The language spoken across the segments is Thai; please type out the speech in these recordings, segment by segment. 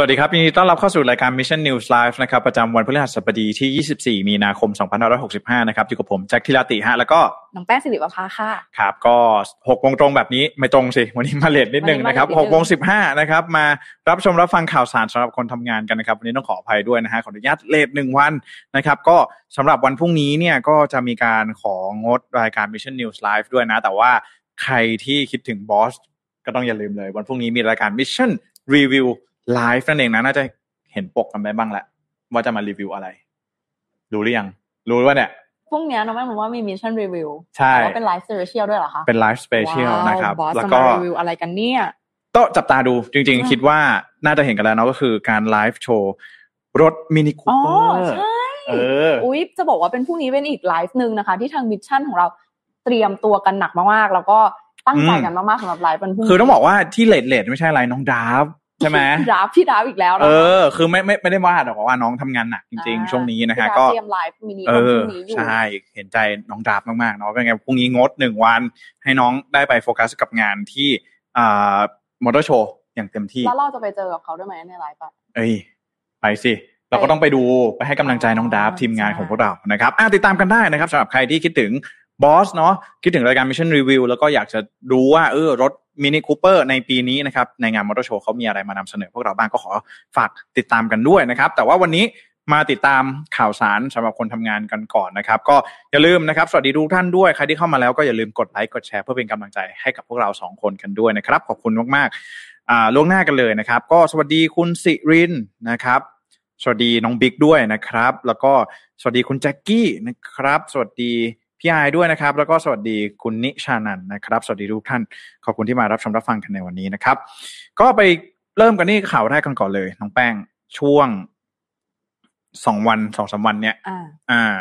สวัสดีครับยินดีต้อนรับเข้าสู่รายการ Mission News Live นะครับประจำวันพฤหัสบดีที่ 24 มีนาคม 2565 นะครับอยู่กับผมแจ็คทิรติฮะแล้วก็น้องแป้งสิริประภาค่ะครับก็6โมงตรงแบบนี้ไม่ตรงสิ วันนี้มาเลทนิดนึงนะครับวันนี้มาเลทนิดนึง6โมง15 นะครับมารับชมรับฟังข่าวสารสำหรับคนทำงานกันนะครับ วันนี้ต้องขออภัยด้วยนะฮะขออนุญาตเลทหนึ่งวันนะครับก็สำหรับวันพรุ่งนี้เนี่ยก็จะมีการของดรายการ Mission News Live ด้วยนะ แต่ว่าใครที่คิดถึงบอสก็ต้องอย่าลืมเลย วันพรุ่งนี้มีรายการ Mission Review Live นั่นเองนะน่าจะเห็นปกกันไปบ้างแล้วว่าจะมารีวิวอะไร รู้หรือยัง รู้ว่าเนี่ยพรุ่งนี้น้องแป้งบอกว่ามี Mission Review ใช่ว่าเป็น live special ด้วยเหรอคะ เป็น live special ว้าวนะครับบอสแล้วจะก็มารีวิวอะไรกันเนี่ยต้องจับตาดูจริงอืมๆคิดว่าน่าจะเห็นกันแล้วเนาะก็คือการไลฟ์โชว์รถ Mini Cooper ใช่เอออุ้ยจะบอกว่าเป็นพรุ่งนี้เป็นอีกไลฟ์หนึ่งนะคะ ที่ทาง Mission ของเราเตรียมตัวกันหนักมากๆ แล้วก็ตั้งใจกันมากๆสำหรับไลฟ์วันพรุ่งนี้คือต้องบอกว่าที่เลดเลดไม่ใช่อะไรน้องดราฟ ใช่ไหมดราฟพี่ดราฟอีกแล้วนะเอคะอคือไม่ไม่ไม่ได้ว่าแต่ว่าน้องทำงานหนักจริงอ่าๆช่วงนี้นะฮะพี่ดราฟก็เตรียม live Mini เอ้ยวันพรุ่งนี้อยู่ใช่เห็นใจน้องดราฟมากๆเนาะเป็นไงพรุ่งนี้งดหนึ่งวันให้น้องได้ไปโฟกัสกับงานที่อ่ามอเตอร์โชว์อย่างเต็มที่ แล้วเราจะไปเจอกับเขาด้วยไหมในไลฟ์อะเอ้ยไปสิเราก็ต้องไปดูไปให้กำลังใจน้องดราฟอ๋อทีมงานใช่ของพวกเรานะครับอะติดตามกันได้นะครับสำหรับใครที่คิดถึงบอสเนาะคิดถึงรายการ Mission Review แล้วก็อยากจะดูว่าเออรถ มินิคูเปอร์ในปีนี้นะครับ ในงานมอเตอร์โชว์เขามีอะไรมานำเสนอพวกเราบ้างก็ขอฝากติดตามกันด้วยนะครับ แต่ว่าวันนี้มาติดตามข่าวสารสำหรับคนทำงานกันก่อนนะครับ ก็อย่าลืมนะครับ สวัสดีทุกท่านด้วย ใครที่เข้ามาแล้วก็อย่าลืมกดไลค์กดแชร์เพื่อเป็นกำลังใจให้กับพวกเราสองคนกันด้วยนะครับ ขอบคุณมากๆล่วงหน้ากันเลยนะครับ ก็สวัสดีคุณสิรินนะครับ สวัสดีน้องบิ๊กด้วยนะครับ แล้วก็สวัสดีคุณแจ็คกี้นะครับ สวัสดี พี่ไอายด้วยนะครับ แล้วก็สวัสดีคุณนิชานันท์นะครับ สวัสดีทุกท่านขอบคุณที่มารับชมรับฟังกันในวันนี้นะครับ ก็ไปเริ่มกันที่ข่าวแรกกันก่อนเลยน้องแป้งช่วงสองวันสองสามวันเนี่ยอ่าอ่า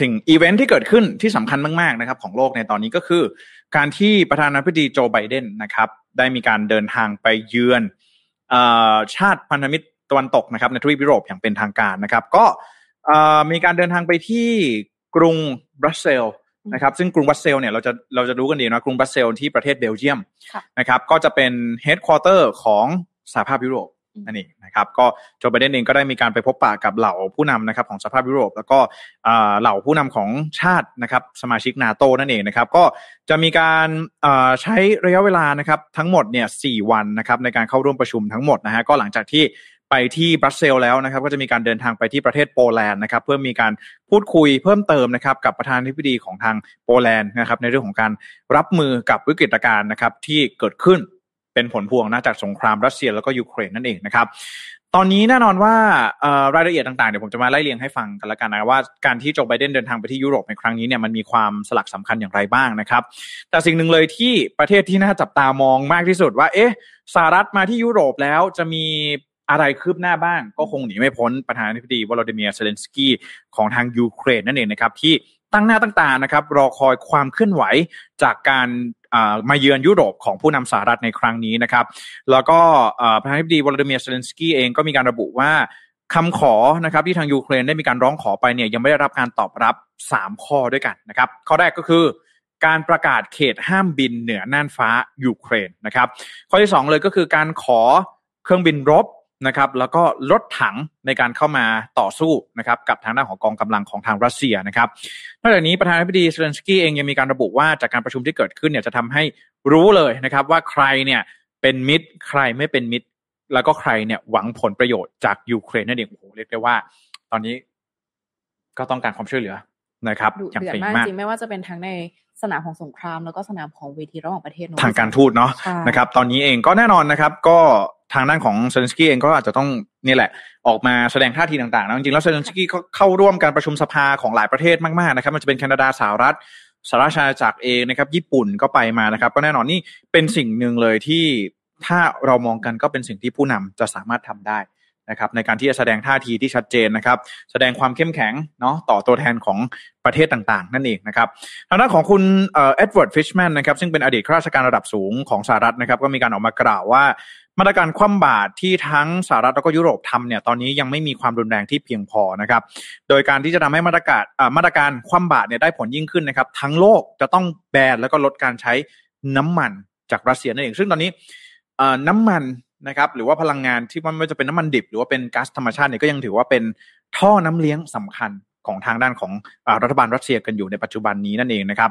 สิ่งอีเวนท์ที่เกิดขึ้นที่สำคัญมากๆนะครับ ของโลกในตอนนี้ก็คือ การที่ประธานาธิบดีโจไบเดนนะครับ ได้มีการเดินทางไปเยือนเอ่อชาติพันธมิตรตะวันตกนะครับในทวีปยุโรปอย่างเป็นทางการนะครับ ก็เอ่อมีการเดินทางไปที่ กรุงบรัสเซลส์นะครับซึ่งกรุงบรัสเซลส์เนี่ยเราจะเราจะรู้กันดีนะกรุงบรัสเซลส์ที่ประเทศเบลเยียมค่ะนะครับก็จะเป็น headquarter ของสหภาพยุโรปอืมนั่นเองนะครับก็โจไบเดนเองก็ได้มีการไปพบปะกับเหล่าผู้นำนะครับของสหภาพยุโรป แล้วก็เอ่อเหล่าผู้นำของชาตินะครับสมาชิกนาโตนั่นเองนะครับก็จะมีการเอ่อใช้ระยะเวลานะครับทั้งหมดเนี่ยสี่วันนะครับในการเข้าร่วมประชุมทั้งหมดนะฮะก็หลังจากที่ ไปที่บรัสเซลแล้วนะครับก็จะมีการเดินทางไปที่ประเทศโปแลนด์นะครับเพื่อมีการพูดคุยเพิ่มเติมนะครับกับประธานาธิบดีของทางโปแลนด์นะครับในเรื่องของการรับมือกับวิกฤตการณ์นะครับที่เกิดขึ้นเป็นผลพวงนะจากสงครามรัสเซียแล้วก็ยูเครนนั่นเองนะครับตอนนี้แน่นอนว่ารายละเอียดต่างๆเดี๋ยวผมจะมาไล่เรียงให้ฟังกันละกันนะว่าการที่โจไบเดนเดินทางไปที่ยุโรปในครั้งนี้เนี่ยมันมีความสลักสำคัญอย่างไรบ้างนะครับแต่สิ่งหนึ่งเลยที่ประเทศที่น่าจับตามองมากที่สุดว่าเอ๊ะสหรัฐมาที่ยุโรปแล้วจะมี อะไรคืบหน้าบ้าง ก็คงหนีไม่พ้นประธานาธิบดีวลาดิเมียร์เซเลนสกี้ของทางยูเครนนั่นเองนะครับที่ตั้งหน้าตั้งตานะครับรอคอยความเคลื่อนไหวจากการมาเยือนยุโรปของผู้นำสหรัฐในครั้งนี้นะครับ แล้วก็ประธานาธิบดีวลาดิเมียร์เซเลนสกี้เองก็มีการระบุว่าคำขอนะครับที่ทางยูเครนได้มีการร้องขอไปเนี่ยยังไม่ได้รับการตอบรับ 3 ข้อด้วยกันนะครับ ข้อแรกก็คือการประกาศเขตห้ามบินเหนือน่านฟ้ายูเครนนะครับ ข้อที่ 2 เลยก็คือการขอเครื่องบินรบ นะครับแล้วก็รถถังในการเข้ามาต่อสู้นะครับกับทางด้านของกองกำลังของทางรัสเซียนะครับนอกจากนี้ประธานาธิบดีเซเลนสกี้เองยังมีการระบุว่าจากการประชุมที่เกิดขึ้นเนี่ยจะทำให้รู้เลยนะครับว่าใครเนี่ยเป็นมิตรใครไม่เป็นมิตร แล้วก็ใครเนี่ยหวังผลประโยชน์จากยูเครนนั่นเองโอ้โหเรียกได้ว่า ตอนนี้ก็ต้องการความช่วยเหลือ นะครับดุอย่างเดือดเต็มมากมากจริงไม่ว่าจะเป็นทั้งในสนามของสงครามแล้วก็สนามของเวทีระหว่างประเทศเนอะทางการทูตเนาะใช่นะครับ ตอนนี้เองก็แน่นอนนะครับ ก็ทางด้านของเซเลนสกี้เองก็อาจจะต้องนี่แหละ ออกมาแสดงท่าทีต่างๆนะจริงๆแล้วเซเลนสกี้ก็เข้าร่วมการประชุมสภาของหลายประเทศมากๆนะครับ มันจะเป็นแคนาดาสหรัฐสหราชอาณาจักรเองนะครับ ญี่ปุ่นก็ไปมานะครับ ก็แน่นอนนี่เป็นสิ่งหนึ่งเลยที่ถ้าเรามองกันก็เป็นสิ่งที่ผู้นำจะสามารถทำได้ นะครับในการที่จะแสดงท่าทีที่ชัดเจนนะครับ แสดงความเข้มแข็งเนาะต่อตัวแทนของประเทศต่างๆ นั่นเองนะครับทางด้านของคุณเอ็ดเวิร์ดฟิชแมนนะครับซึ่งเป็นอดีตข้าราชการระดับสูงของสหรัฐนะครับ ก็มีการออกมากล่าวว่ามาตรการคว่ำบาตรที่ทั้งสหรัฐแล้วก็ยุโรปทำเนี่ยตอนนี้ยังไม่มีความรุนแรงที่เพียงพอนะครับ โดยการที่จะทำให้มาตรการมาตรการคว่ำบาตรเนี่ยได้ผลยิ่งขึ้นนะครับ ทั้งโลกจะต้องแบนแล้วก็ลดการใช้น้ำมันจากรัสเซียนั่นเอง ซึ่งตอนนี้น้ำมัน นะครับหรือว่าพลังงานที่มันไม่จะเป็นน้ำมันดิบ หรือว่าเป็นก๊าซธรรมชาติเนี่ยก็ยังถือว่าเป็นท่อน้ำเลี้ยงสำคัญของทางด้านของรัฐบาลรัสเซียกันอยู่ในปัจจุบันนี้นั่นเองนะครับ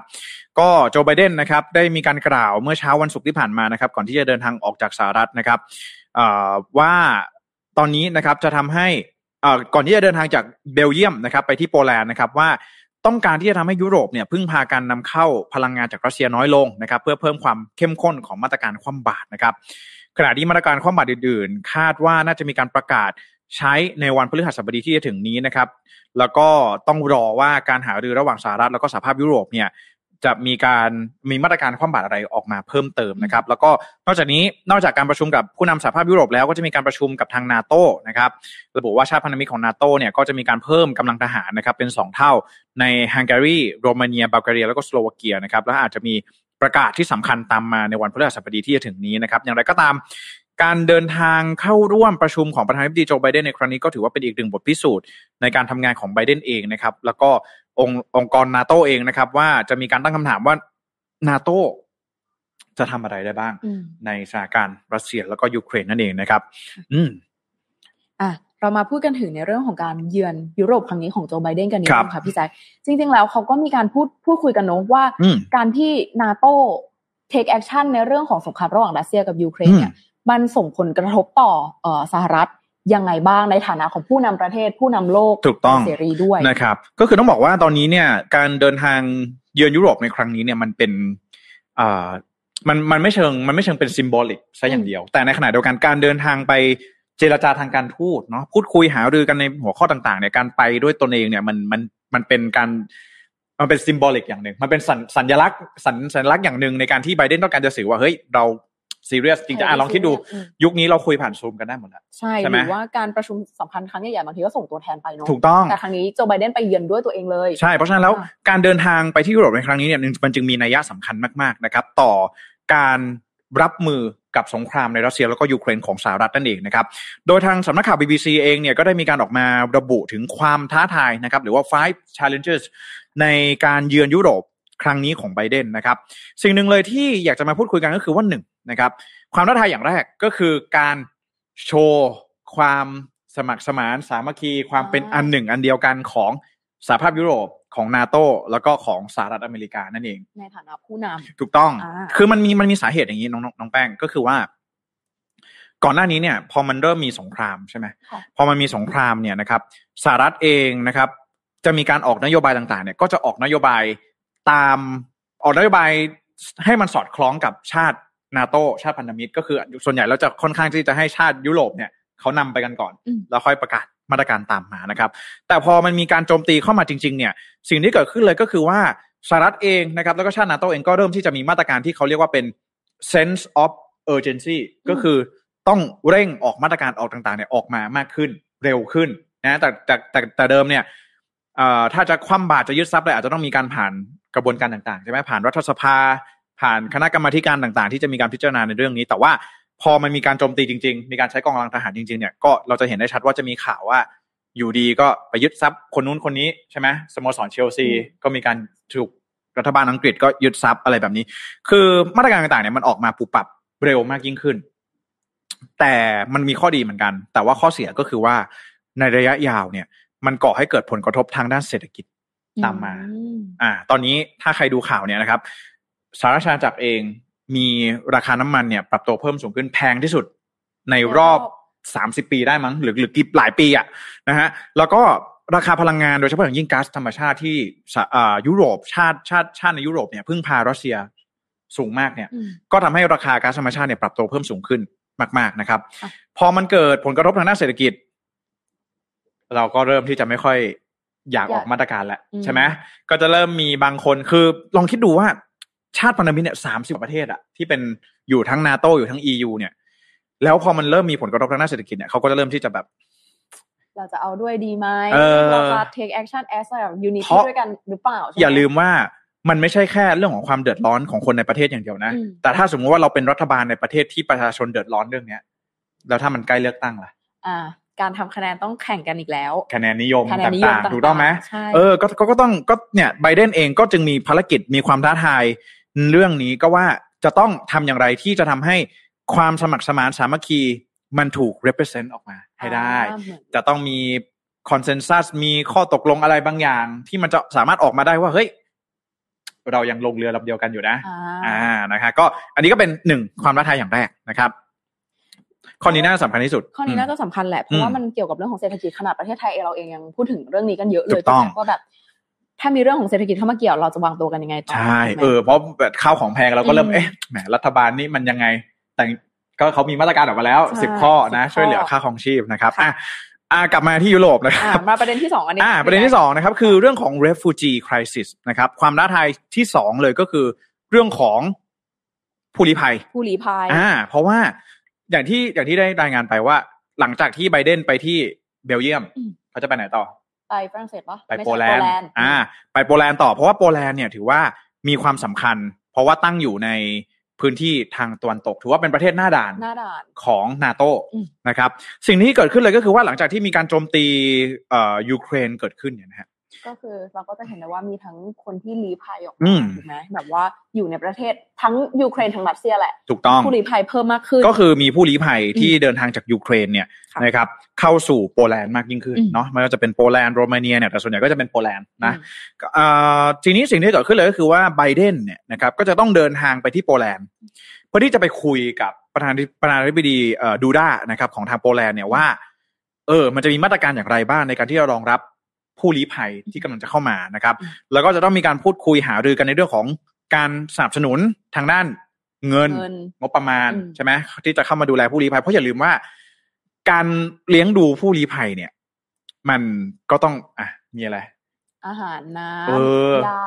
ก็โจไบเดนนะครับได้มีการกล่าวเมื่อเช้าวันศุกร์ที่ผ่านมานะครับก่อนที่จะเดินทางออกจากสหรัฐนะครับว่าตอนนี้นะครับจะทำให้ก่อนที่จะเดินทางจากเบลเยียมนะครับไปที่โปแลนด์นะครับว่าต้องการที่จะทำให้ยุโรปเนี่ยพึ่งพาการนำเข้าพลังงานจากรัสเซียน้อยลงนะครับเพื่อเพิ่มความเข้มข้นของมาตรการคว่ำบาตรนะครับ ขณะที่มาตรการคว่ำบาตรอื่นๆ คาดว่าน่าจะมีการประกาศใช้ในวันพฤหัสบดีที่จะถึงนี้นะครับ แล้วก็ต้องรอว่าการหารือระหว่างสหรัฐแล้วก็สหภาพยุโรปเนี่ยจะมีการมีมาตรการคว่ำบาตรอะไรออกมาเพิ่มเติมนะครับ แล้วก็นอกจากนี้นอกจากการประชุมกับผู้นำสหภาพยุโรปแล้วก็จะมีการประชุมกับทางนาโตนะครับระบุว่าชาติพันธมิตรของนาโตเนี่ยก็จะมีการเพิ่มกำลังทหารนะครับเป็น 2 เท่าในฮังการีโรมาเนียบัลแกเรียแล้วก็สโลวาเกียนะครับแล้วอาจจะมี ประกาศที่สำคัญตามมาในวันพฤหัสบดีที่จะถึงนี้นะครับอย่างไรก็ตามการเดินทางเข้าร่วมประชุมของประธานาธิบดีโจไบเดนในครั้งนี้ก็ถือว่าเป็นอีกหนึ่งบทพิสูจน์ในการทำงานของไบเดนเองนะครับ แล้วก็องค์องค์กรนาโตเองนะครับ ว่าจะมีการตั้งคำถามว่านาโตจะทำอะไรได้บ้าง ในสถานการณ์รัสเซียแล้วก็ยูเครนนั่นเองนะครับ อืม อะ เรามาพูดกันถึงในเรื่องของการเยือนยุโรปครั้งนี้ของโจไบเดนกันนิดนึงค่ะพี่แจ๊คจริง ๆ แล้วเขาก็มีการพูดพูดคุยกันเนาะว่า การที่นาโต take action ในเรื่องของสงครามระหว่างรัสเซียกับยูเครนเนี่ยมันส่งผลกระทบต่อเอสหรัฐยังไงบ้างในฐานะของผู้นำประเทศผู้นำโลกถูกต้องเสรีด้วยนะครับ ก็คือต้องบอกว่าตอนนี้เนี่ย การเดินทางเยือนยุโรปในครั้งนี้เนี่ยมันเป็นอ่ามันมันไม่เชิงมันไม่เชิงเป็น symbolic ซะอย่างเดียว แต่ในขณะเดียวกันการเดินทางไป เจรจาทางการทูตเนาะพูดคุยหารือกันในหัวข้อต่างๆเนี่ยการไปด้วยตนเองเนี่ยมันมันมันเป็นการมันเป็นซิมโบลิกอย่างหนึ่งมันเป็นสัญสัญลักษณ์สัญสัญลักษณ์อย่างหนึ่งในการที่ไบเดนต้องการจะสื่อว่าเฮ้ยเราซีเรียสจริงๆอะลองคิดดูยุคนี้เราคุยผ่านซูมกันได้หมดแล้วใช่หรือว่าการประชุมสำคัญครั้งใหญ่ๆบางทีก็ส่งตัวแทนไปเนาะถูกต้องแต่ครั้งนี้โจไบเดนไปเยือนด้วยตัวเองเลยใช่เพราะฉะนั้นแล้วการเดินทางไปที่ยุโรปในครั้งนี้เนี่ยมันจึงมีนัยสำคัญมากๆนะครับ ต่อการ รับมือกับสงครามในรัสเซียแล้วก็ยูเครนของสหรัฐนั่นเองนะครับ โดยทางสำนักข่าว BBC เองเนี่ยก็ได้มีการออกมาระบุถึงความท้าทายนะครับ หรือว่า five challenges ในการเยือนยุโรปครั้งนี้ของไบเดนนะครับ สิ่งหนึ่งเลยที่อยากจะมาพูดคุยกันก็คือว่าหนึ่งนะครับความท้าทายอย่างแรกก็คือการโชว์ความสมัครสมานสามัคคีความเป็นอันหนึ่งอันเดียวกันของ สหภาพยุโรปของนาโตแล้วก็ของสหรัฐอเมริกานั่นเอง ในฐานะผู้นำถูกต้อง คือมันมีมันมีสาเหตุอย่างนี้น้องน้องแป้งก็คือว่า ก่อนหน้านี้เนี่ย พอมันเริ่มมีสงครามใช่ไหมพอมันมีสงครามเนี่ยนะครับสหรัฐเองนะครับ จะมีการออกนโยบายต่างๆ เนี่ย ก็จะออกนโยบายตามออกนโยบายให้มันสอดคล้องกับชาตินาโตชาติพันธมิตร ก็คือส่วนใหญ่เราจะค่อนข้างที่จะให้ชาติยุโรปเนี่ยเขานำไปกันก่อน แล้วค่อยประกาศ มาตรการตามมานะครับ แต่พอมันมีการโจมตีเข้ามาจริงๆเนี่ยสิ่งที่เกิดขึ้นเลยก็คือว่าสหรัฐเองนะครับแล้วก็ชาตินาโตเองก็เริ่มที่จะมีมาตรการที่เขาเรียกว่าเป็น sense of urgency ก็คือต้องเร่งออกมาตรการออกต่างๆเนี่ยออกมามากขึ้นเร็วขึ้นนะแต่แต่แต่แต่เดิมเนี่ยถ้าจะคว่ำบาตรจะยึดทรัพย์เลยอาจจะต้องมีการผ่านกระบวนการต่างๆใช่ไหมผ่านรัฐสภา ผ่านคณะกรรมาการต่างๆ ที่จะมีการพิจารณาในเรื่องนี้ แต่ว่า พอมันมีการโจมตีจริง ๆ มีการใช้กองกำลังทหารจริงๆเนี่ยก็เราจะเห็นได้ชัดว่าจะมีข่าวว่า อยู่ดีก็ไปยึดทรัพย์คนนู้นคนนี้ใช่ไหมสโมสรเชลซีก็มีการถูกรัฐบาลอังกฤษก็ยึดทรัพย์อะไรแบบนี้ คือมาตรการต่างๆเนี่ยมันออกมาปูปรับเร็วมากยิ่งขึ้น แต่มันมีข้อดีเหมือนกัน แต่ว่าข้อเสียก็คือว่าในระยะยาวเนี่ย มันก่อให้เกิดผลกระทบทางด้านเศรษฐกิจตามมา อ่า ตอนนี้ถ้าใครดูข่าวเนี่ยนะครับสหรัฐอาณาจักรเอง มีราคาน้ำมันเนี่ยปรับตัวเพิ่มสูงขึ้นแพงที่สุดในรอบสามสิบปีได้มั้งหรือหรือกี่หลายปีอะนะฮะแล้วก็ราคาพลังงานโดยเฉพาะอย่างยิ่งก๊าซธรรมชาติที่อ่ายุโรปชาติชาติชาติในยุโรปเนี่ยพึ่งพารัสเซียสูงมากเนี่ย ก็ทำให้ราคาก๊าซธรรมชาติเนี่ยปรับตัวเพิ่มสูงขึ้นมาก ๆนะครับ พอมันเกิดผลกระทบทางด้านเศรษฐกิจ เราก็เริ่มที่จะไม่ค่อยอยากออกมาตรการแล้วใช่ไหมก็จะเริ่มมีบางคนคือลองคิดดูว่า ชาติพันธมิตรเนี่ยสามสิบประเทศอะที่เป็นอยู่ทั้งนาโตอยู่ทั้ง EU เนี่ย แล้วพอมันเริ่มมีผลกระทบทางด้านเศรษฐกิจเนี่ยเขาก็จะเริ่มที่จะแบบ เราจะเอาด้วยดีไหมเราจะ take action as แบบ unity ด้วยกันหรือเปล่า อย่าลืมว่ามันไม่ใช่แค่เรื่องของความเดือดร้อนของคนในประเทศอย่างเดียวนะ แต่ถ้าสมมติว่าเราเป็นรัฐบาลในประเทศที่ประชาชนเดือดร้อนเรื่องเนี้ย แล้วถ้ามันใกล้เลือกตั้งล่ะ อ่า การทำคะแนนต้องแข่งกันอีกแล้ว คะแนนนิยมต่างๆ ถูกต้องไหมเออ ก็ก็ต้องก็เนี่ยไบเดนเองก็จึงมีภารกิจมีความท้าทาย เรื่องนี้ก็ว่าจะต้องทำอย่างไรที่จะทำให้ความสมัครสมานสามัคคีมันถูก represent ออกมาให้ได้ จะต้องมีคอนเซนแซสมีข้อตกลงอะไรบางอย่าง ที่มันจะสามารถออกมาได้ว่าเฮ้ยเรายังลงเรือลำเดียวกันอยู่นะ อ่านะคะ ก็อันนี้ก็เป็นหนึ่งความท้าทายอย่างแรกนะครับข้อนี้น่าสำคัญที่สุด ข้อนี้น่าจะสำคัญแหละ เพราะว่ามันเกี่ยวกับเรื่องของเศรษฐกิจขนาดประเทศไทยเราเองยังพูดถึงเรื่องนี้กันเยอะเลยถูกต้องว่าแบบ ถ้ามีเรื่องของเศรษฐกิจเข้ามาเกี่ยวเราจะวางตัวกันยังไงต่อใช่เออเพราะแบบข้าวของแพงเราก็เริ่มเอ๊ะแหมรัฐบาลนี่มันยังไง แต่ก็เขามีมาตรการออกมาแล้วสิบข้อนะ ช่วยเหลือค่าของชีพนะครับอะอ่ากลับมาที่ยุโรปนะครับมาประเด็นที่สองอันนี้อ่าประเด็นที่สองนะครับคือเรื่องของ refugee crisis นะครับความท้าทายที่สองเลยก็คือเรื่องของผู้ลี้ภัย ผู้ลี้ภัยอ่าเพราะว่าอย่างที่อย่างที่ได้รายงานไปว่า หลังจากที่ไบเดนไปที่เบลเยียมเขาจะไปไหนต่อ ไปฝรั่งเศสปะไปโปแลนด์อ่า ไปโปแลนด์ต่อ เพราะว่าโปแลนด์เนี่ยถือว่ามีความสำคัญ เพราะว่าตั้งอยู่ในพื้นที่ทางตะวันตก ถือว่าเป็นประเทศหน้าด่านของนาโตนะครับ สิ่งที่เกิดขึ้นเลยก็คือว่าหลังจากที่มีการโจมตีเอ่อยูเครนเกิดขึ้นเนี่ยนะฮะ ก็คือเราก็จะเห็นได้ว่ามีทั้งคนที่ลี้ภัยออกมาถูกไหมแบบว่าอยู่ในประเทศทั้งยูเครนทั้งรัสเซียแหละถูกต้องผู้ลี้ภัยเพิ่มมากขึ้น ก็คือมีผู้ลี้ภัยที่เดินทางจากยูเครนเนี่ยนะครับเข้าสู่โปแลนด์มากยิ่งขึ้นเนาะไม่ว่าจะเป็นโปแลนด์โรมาเนียเนี่ยแต่ส่วนใหญ่ก็จะเป็นโปแลนด์นะทีนี้สิ่งที่เกิดขึ้นเลยก็คือว่าไบเดนเนี่ยนะครับก็จะต้องเดินทางไปที่โปแลนด์เพื่อที่จะไปคุยกับประธานประธานาธิบดีดูด้านะครับของทางโปแลนด์เนี่ยว่าเออมันจะมีมาตรการอย่างไรบ้างในการที่จะรองรับ ผู้ลี้ภัยที่กำลังจะเข้ามานะครับ แล้วก็จะต้องมีการพูดคุยหารือกันในเรื่องของการสนับสนุนทางด้านเงินงบประมาณใช่ไหมที่จะเข้ามาดูแลผู้ลี้ภัยเพราะอย่าลืมว่า การเลี้ยงดูผู้ลี้ภัยเนี่ย มันก็ต้องอะมีอะไรอาหารน้ำยา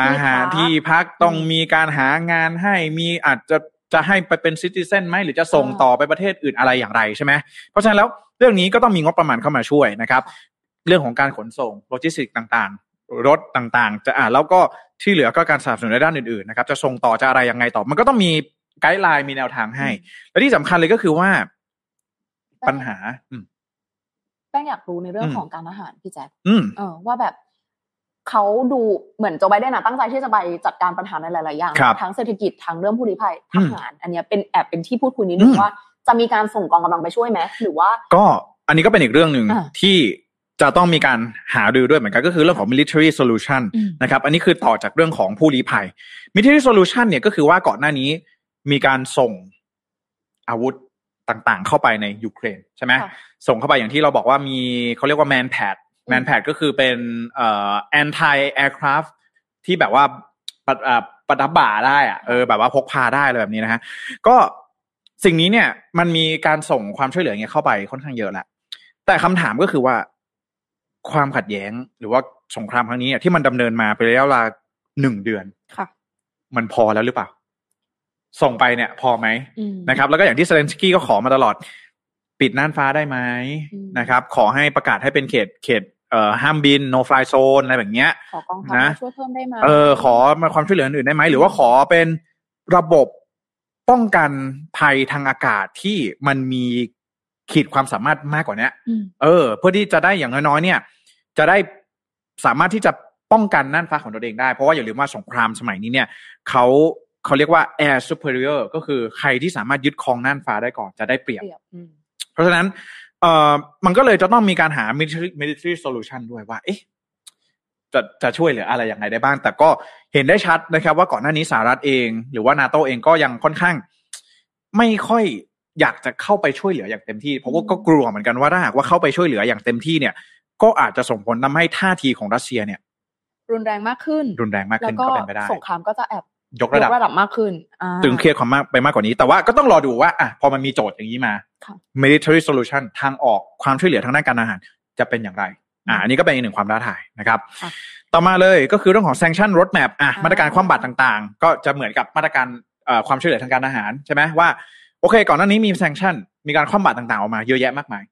อาหารที่พักต้องมีการหางานให้มีอาจจะจะให้ไปเป็น citizen ไหมหรือจะส่งต่อไปประเทศอื่นอะไรอย่างไรใช่ไหมเพราะฉะนั้นแล้วเรื่องนี้ก็ต้องมีงบประมาณเข้ามาช่วยนะครับ เรื่องของการขนส่งโลจิสติกต่างๆ รถต่างๆ จะอ่าแล้วก็ที่เหลือก็การสนับสนุนในด้านอื่นๆนะครับจะส่งต่อจะอะไรยังไงต่อ มันก็ต้องมี guideline มีแนวทางให้ และที่สำคัญเลยก็คือว่าปัญหาแป้งอยากรู้ในเรื่องของการอาหารพี่แจ๊คเออว่าแบบเขาดูเหมือนโจไบเดนนะตั้งใจที่จะไปจัดการปัญหาในหลาย ๆ อย่าง ทั้งเศรษฐกิจทั้งเรื่องผู้ลี้ภัยทหาร อันนี้เป็นแอบเป็นที่พูดคุยนิดนึงว่า จะมีการส่งกองกำลังไปช่วยไหมหรือว่า ก็อันนี้ก็เป็นอีกเรื่องหนึ่งที่ จะต้องมีการหาดูด้วยเหมือนกันก็คือเรื่องของ military solution นะครับ อันนี้คือต่อจากเรื่องของผู้ลี้ภัย military solution เนี่ยก็คือว่าก่อนหน้านี้มีการส่งอาวุธต่างๆ เข้าไปในยูเครนใช่ไหมส่งเข้าไปอย่างที่เราบอกว่ามีเขาเรียกว่า man pad man pad ก็คือเป็นเอ่อ anti aircraft ที่แบบว่าปะปะดับบ่าได้อะเออแบบว่าพกพาได้อะไรแบบนี้นะฮะก็สิ่งนี้เนี่ยมันมีการส่งความช่วยเหลือเงี้ยเข้าไปค่อนข้างเยอะแหละแต่คำถามก็คือว่า ความขัดแย้งหรือว่าสงครามครั้งนี้ที่มันดำเนินมาเป็นระยะเวลาหนึ่งเดือนค่ะ มันพอแล้วหรือเปล่า ส่งไปเนี่ย พอไหมนะครับ แล้วก็อย่างที่เซเลนสกี้ก็ขอมาตลอด ปิดน่านฟ้าได้ไหมนะครับ ขอให้ประกาศให้เป็นเขตเขตเอ่อห้ามบิน no fly zone อะไรแบบเนี้ย ขอกองทัพช่วยเพิ่มได้ไหมเออขอมาความช่วยเหลืออื่นได้ไหมหรือว่าขอเป็นระบบป้องกันภัยทางอากาศที่มันมี ขีดความสามารถมากกว่านี้เออ เพื่อที่จะได้อย่างน้อยๆเนี่ย จะได้สามารถที่จะป้องกันน่านฟ้าของตัวเองได้ เพราะว่าอย่าลืมว่าสงครามสมัยนี้เนี่ยเขาเขาเรียกว่า air superior ก็คือใครที่สามารถยึดครองน่านฟ้าได้ก่อนจะได้เปรียบ เพราะฉะนั้นเอ่อมันก็เลยจะต้องมีการหา military military solution ด้วยว่า เอ๊ะจะจะช่วยเหลืออะไรอย่างไรได้บ้าง แต่ก็เห็นได้ชัดนะครับ ว่าก่อนหน้านี้สหรัฐเอง หรือว่านาโตเองก็ยังค่อนข้าง ไม่ค่อย อยากจะเข้าไปช่วยเหลืออย่างเต็มที่ เพราะว่าก็กลัวเหมือนกันว่าถ้าหากว่าเข้าไปช่วยเหลืออย่างเต็มที่เนี่ย ก็อาจจะส่งผลทาให้ท่าทีของรัสเซียเนี่ย รุนแรงมากขึ้น รุนแรงมากขึ้นก็เป็นไปได้สงครามก็จะแอบยกระดับระดับมากขึ้นตึงเครียดความมากไปมากกว่านี้ แต่ว่าก็ต้องรอดูว่าอะพอมันมีโจทย์อย่างนี้มา military solution ทางออกความช่วยเหลือทางด้านการอาหาร จะเป็นอย่างไร อ่าอันนี้ก็เป็นอีกหนึ่งความท้าทายนะครับ ต่อมาเลยก็คือเรื่องของ sanction roadmap อะมาตรการความบัตรต่างๆ ก็จะเหมือนกับมาตรการความช่วยเหลือทางการอาหารใช่ไหมว่า โอเค ก่อนหน้านี้มี sanction มีการคว่ำบาตรต่างๆออกมาเยอะแยะมากมาย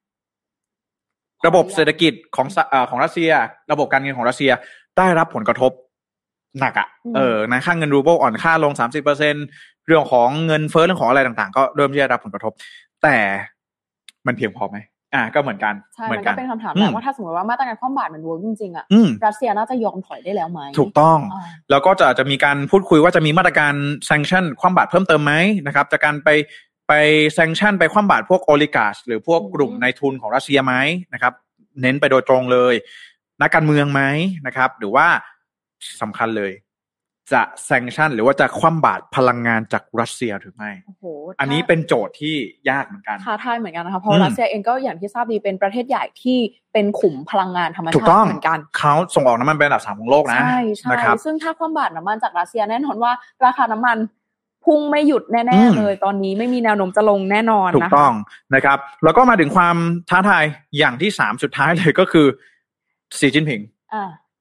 ระบบเศรษฐกิจของของรัสเซีย ระบบการเงินของรัสเซียได้รับผลกระทบหนักอะ่ะ เออนะค่าเงินรูเบิลอ่อนค่าลงสามสิบเปอร์เซ็นต์เรื่องของเงินเฟ้อเรื่องของอะไรต่างๆ ก็เริ่มที่จะรับผลกระทบ แต่มันเพียงพอไหมอ่า ก็เหมือนกันใช่มันก็เป็นคำถามแล้วว่าถ้าสมมติว่ามาตรการคว่ำบาตรมัน work จริงๆอะรัสเซียน่าจะยอมถอยได้แล้วไหมถูกต้อง แล้วก็จะจะมีการพูดคุยว่าจะมีมาตรการ sanction คว่ำบาตรเพิ่มเติมไหมนะครับจากการไป ไป sanction ไปคว่ำบาตรพวก oligarchs หรือพวกกลุ่มในทุนของรัสเซียไหมนะครับ เน้นไปโดยตรงเลย นักการเมืองไหมนะครับ หรือว่าสำคัญเลย จะแซงชั่น หรือว่าจะคว่ำบาตรพลังงานจากรัสเซียหรือไม่โอ้โหอันนี้เป็นโจทย์ที่ยากเหมือนกันท้าทายเหมือนกันนะคะเพราะรัสเซียเองก็อย่างที่ทราบดีเป็นประเทศใหญ่ที่เป็นขุมพลังงานธรรมชาติเหมือนกันเขาส่งออกน้ำมันเป็นอันดับสามของโลกนะใช่ใช่ซึ่งถ้าคว่ำบาตรน้ำมันจากรัสเซียแน่นอนว่า ราคาน้ำมัน พุ่งไม่หยุดแน่ๆเลยตอนนี้ไม่มีแนวโน้มจะลงแน่นอนถูกต้องนะครับ แล้วก็มาถึงความท้าทายอย่างที่สามสุดท้ายเลยก็คือสีจิ้นผิง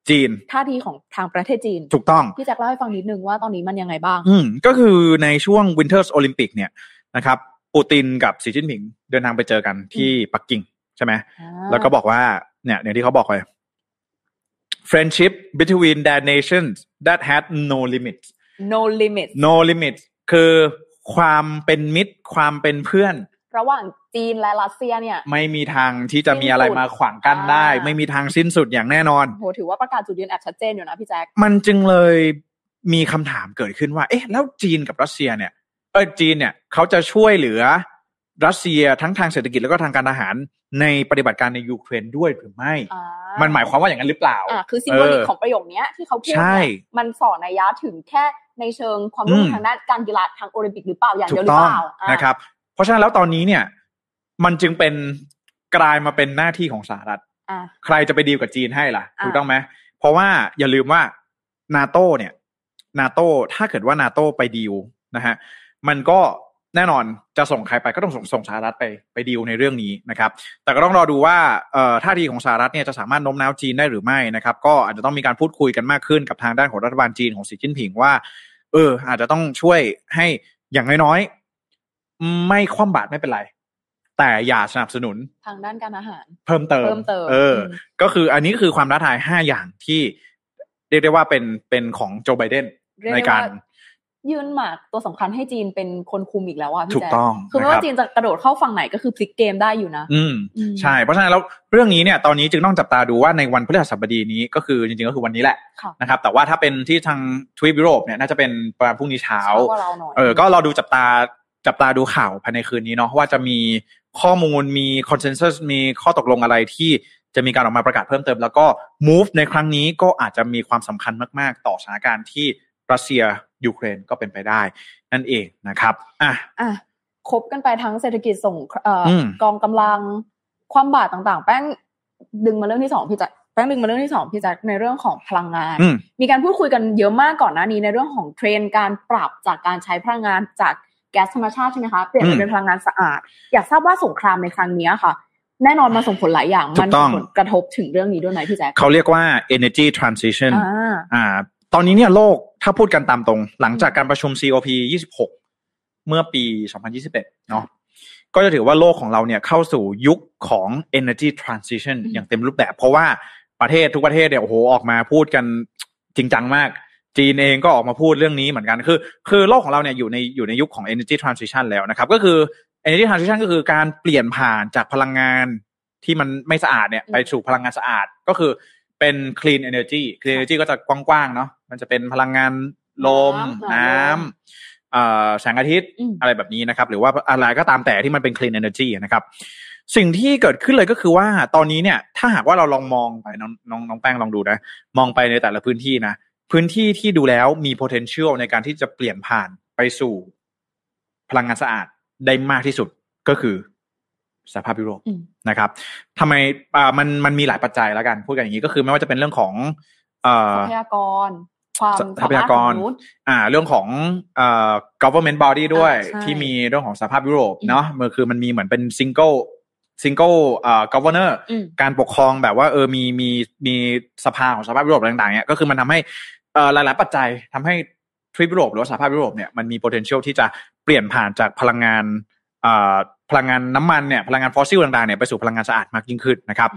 จีนท่าทีของทางประเทศจีน ถูกต้องพี่แจ็คเล่าให้ฟังนิดนึงว่าตอนนี้มันยังไงบ้าง อืมก็คือในช่วง Winter Olympic เนี่ยนะครับปูตินกับสีจิ้นผิงเดินทางไปเจอกันที่ปักกิ่งใช่ไหมแล้วก็บอกว่าเนี่ยอย่างที่เขาบอกเลย friendship between their nations that had no limits no limits no limits คือความเป็นมิตรความเป็นเพื่อน ระหว่างจีนและรัสเซียเนี่ย ไม่มีทางที่จะมีอะไรมาขวางกั้นได้ ไม่มีทางสิ้นสุดอย่างแน่นอนโหถือว่าประกาศจุดยืนแอบชัดเจนอยู่นะพี่แจ๊คมันจึงเลยมีคำถามเกิดขึ้นว่า เอ๊ะ แล้วจีนกับรัสเซียเนี่ยเออจีนเนี่ยเขาจะช่วยเหลือรัสเซียทั้งทางเศรษฐกิจแล้วก็ทางการทหารในปฏิบัติการในยูเครนด้วยหรือไม่ มันหมายความว่าอย่างนั้นหรือเปล่าอ่าคือซิมโบลิกของประโยคนี้ที่เขาพูดเนี่ยมันสอนในยะถึงแค่ ในเชิงความร่วมทางด้านการกีฬาทางโอลิมปิกหรือเปล่าอย่างเดียวหรือเปล่านะครับ เพราะฉะนั้นแล้วตอนนี้เนี่ย มันจึงเป็นกลายมาเป็นหน้าที่ของสหรัฐใครจะไปดีลกับจีนให้ล่ะถูกต้องไหมเพราะว่าอย่าลืมว่านาโตเนี่ยนาโตถ้าเกิดว่านาโตไปดีลนะฮะมันก็ แน่นอนจะส่งใครไปก็ต้องส่งส่งสหรัฐไปไปดีลในเรื่องนี้นะครับ แต่ก็ต้องรอดูว่าเอ่อท่าทีของสหรัฐเนี่ยจะสามารถโน้มน้าวจีนได้หรือไม่นะครับ ก็อาจจะต้องมีการพูดคุยกันมากขึ้นกับทางด้านของรัฐบาลจีนของสีจิ้นผิงว่า เออ อาจจะต้องช่วยให้อย่างน้อยๆไม่คว่ำบาตรไม่เป็นไร แต่อย่าสนับสนุนทางด้านการอาหาร เพิ่มเติมเพิ่มเติมเออ ก็คืออันนี้คือความท้าทายห้าอย่างที่เรียกได้ว่าเป็นเป็นของโจไบเดนในการ ยื่นหมากตัวสำคัญให้จีนเป็นคนคุมอีกแล้วอะพี่แจ๊ถูกต้องคือไม่ว่าจีนจะกระโดดเข้าฝั่งไหนก็คือพลิกเกมได้อยู่นะ อืมใช่ เพราะฉะนั้นแล้วเรื่องนี้เนี่ยตอนนี้จึงต้องจับตาดูว่าในวันพฤหัสบดีนี้ก็คือจริงๆก็คือวันนี้แหละนะครับ แต่ว่าถ้าเป็นที่ทางทวีปยุโรปเนี่ยน่าจะเป็นประมาณพรุ่งนี้เช้า เออ ก็รอดูจับตาจับตาดูข่าวภายในคืนนี้เนาะว่าจะมีข้อมูลมีคอนเซนแซสมีข้อตกลงอะไรที่จะมีการออกมาประกาศเพิ่มเติม แล้วก็ move ในครั้งนี้ก็อาจจะมีความสำคัญมาก ๆ ต่อสถานการณ์ที่ รัสเซียยูเครนก็เป็นไปได้ นั่นเองนะครับอะอะครบกันไปทั้งเศรษฐกิจส่งเอ่อกองกำลังความบาดต่างๆ แป้งดึงมาเรื่องที่สองพี่จัดแป้งดึงมาเรื่องที่สองพี่จัดในเรื่องของพลังงาน มีการพูดคุยกันเยอะมากก่อนหน้านี้ในเรื่องของเทรนการปรับจากการใช้พลังงานจากแก๊สธรรมชาติใช่ไหมคะเปลี่ยนเป็นพลังงานสะอาด อยากทราบว่าสงครามในครั้งนี้ค่ะ แน่นอนมาส่งผลหลายอย่าง มันส่งผลกระทบถึงเรื่องนี้ด้วยไหมพี่แจ๊คเขาเรียกว่า energy transition อ่า ตอนนี้เนี่ยโลกถ้าพูดกันตามตรง หลังจากการประชุม COP 26 เมื่อปี 2021 เนาะก็จะถือว่าโลกของเราเนี่ยเข้าสู่ยุคของ energy transition อย่างเต็มรูปแบบ เพราะว่าประเทศทุกประเทศเนี่ยโอ้โหออกมาพูดกันจริงจังมาก จีนเองก็ออกมาพูดเรื่องนี้เหมือนกันคือ คือโลกของเราเนี่ยอยู่ในอยู่ในยุคของ energy transition แล้วนะครับ ก็คือ energy transition ก็คือการเปลี่ยนผ่านจากพลังงานที่มันไม่สะอาดเนี่ยไปสู่พลังงานสะอาดก็คือเป็น clean energy clean energy ก็จะกว้างๆเนาะ มันจะเป็นพลังงานลมน้ำแสงอาทิตย์อะไรแบบนี้นะครับ หรือว่าอะไรก็ตามแต่ที่มันเป็น clean energy นะครับ สิ่งที่เกิดขึ้นเลยก็คือว่าตอนนี้เนี่ย ถ้าหากว่าเราลองมองไปน้องน้องน้องแป้งลองดูนะ มองไปในแต่ละพื้นที่นะ พื้นที่ที่ดูแล้วมี potential ในการที่จะเปลี่ยนผ่านไปสู่พลังงานสะอาดได้มากที่สุดก็คือสภาพยุโรปนะครับทำไมอ่ามันมันมีหลายปัจจัยแล้วกัน พูดกันอย่างนี้ก็คือไม่ว่าจะเป็นเรื่องของเอ่อทรัพยากร ความทรัพยากร อ่า เรื่องของเอ่อ government body ด้วย ที่มีเรื่องของสภาพยุโรปเนาะมันคือมันมีเหมือนเป็น single ซิงเกิลอ่า governor การปกครองแบบว่าเออมีมีมีสภาของสภาพยุโรปต่างๆเนี่ยก็คือมันทำให้เอ่อหลายๆปัจจัยทำให้ทริปยุโรปหรือว่าสหภาพยุโรปเนี่ยมันมี potential ที่จะเปลี่ยนผ่านจากพลังงานอ่าพลังงานน้ำมันเนี่ยพลังงานฟอสซิลต่างๆเนี่ยไปสู่พลังงานสะอาดมากยิ่งขึ้นนะครับ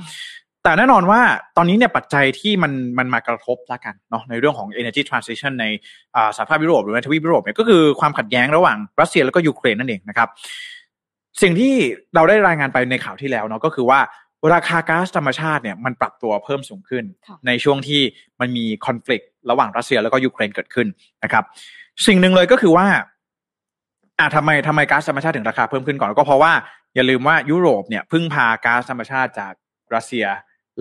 แต่แน่นอนว่าตอนนี้เนี่ยปัจจัยที่มันมันมากระทบละกันเนาะในเรื่องของ energy transition ในสหภาพยุโรปหรือในทวีปยุโรปเนี่ยก็คือความขัดแย้งระหว่างรัสเซียแล้วก็ยูเครนนั่นเองนะครับ สิ่งที่เราได้รายงานไปในข่าวที่แล้วเนาะก็คือว่าราคาก๊าซธรรมชาติเนี่ยมันปรับตัวเพิ่มสูงขึ้น ในช่วงที่มันมี conflict ระหว่างรัสเซียแล้วก็ยูเครนเกิดขึ้นนะครับ สิ่งหนึ่งเลยก็คือว่าอ่าทำไมทำไมก๊าซธรรมชาติถึงราคาเพิ่มขึ้นก่อนก็เพราะว่าอย่าลืมว่ายุโรปเนี่ยพึ่งพาก๊าซธรรมชาติจากรัสเซีย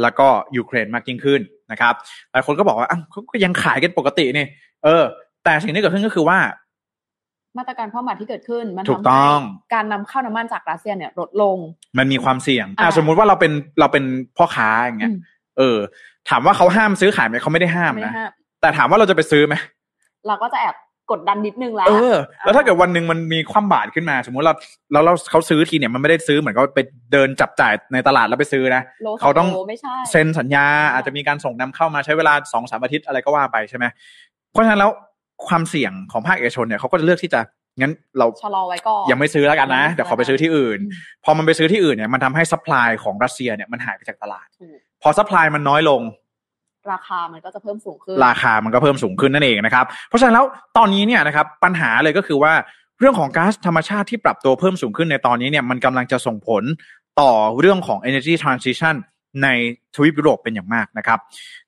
แล้วก็ยูเครนมากยิ่งขึ้นนะครับหลายคนก็บอกว่าอ้าวเขาก็ยังขายกันปกตินี่เออ แต่สิ่งที่เกิดขึ้นก็คือว่า มาตรการเพิ่มบาทที่เกิดขึ้น มันทำให้การนำเข้าน้ำมันจากรัสเซียเนี่ยลดลง มันมีความเสี่ยงอ่าสมมุติว่าเราเป็นเราเป็นพ่อค้าอย่างเงี้ยเออ ถามว่าเขาห้ามซื้อขายไหมเขาไม่ได้ห้ามนะแต่ถามว่าเราจะไปซื้อไหมเราก็จะแอบ กดดันนิดนึงแล้ว เออ แล้วถ้าเกิดวันหนึ่งมันมีความบาดขึ้นมา สมมุติเราเราเราเขาซื้อทีเนี่ยมันไม่ได้ซื้อเหมือนเขาไปเดินจับจ่ายในตลาดแล้วไปซื้อนะเขาต้องเซ็นสัญญาอาจจะมีการส่งนำเข้ามาใช้เวลาสองสามอาทิตย์อะไรก็ว่าไปใช่ไหมเพราะฉะนั้นแล้วความเสี่ยงของภาคเอกชนเนี่ยเขาก็จะเลือกที่จะงั้นเราชะลอไว้ก่อนยังไม่ซื้อแล้วกันนะ เดี๋ยวขอไปซื้อที่อื่น พอมันไปซื้อที่อื่นเนี่ยมันทำให้ supply ของรัสเซียเนี่ยมันหายไปจากตลาด พอ supply มันน้อยลง ราคามันก็จะเพิ่มสูงขึ้น ราคามันก็เพิ่มสูงขึ้นนั่นเองนะครับ เพราะฉะนั้นแล้วตอนนี้เนี่ยนะครับปัญหาเลยก็คือว่าเรื่องของก๊าซธรรมชาติที่ปรับตัวเพิ่มสูงขึ้นในตอนนี้เนี่ยมันกำลังจะส่งผลต่อเรื่องของ energy transition ในทวีปยุโรปเป็นอย่างมากนะครับ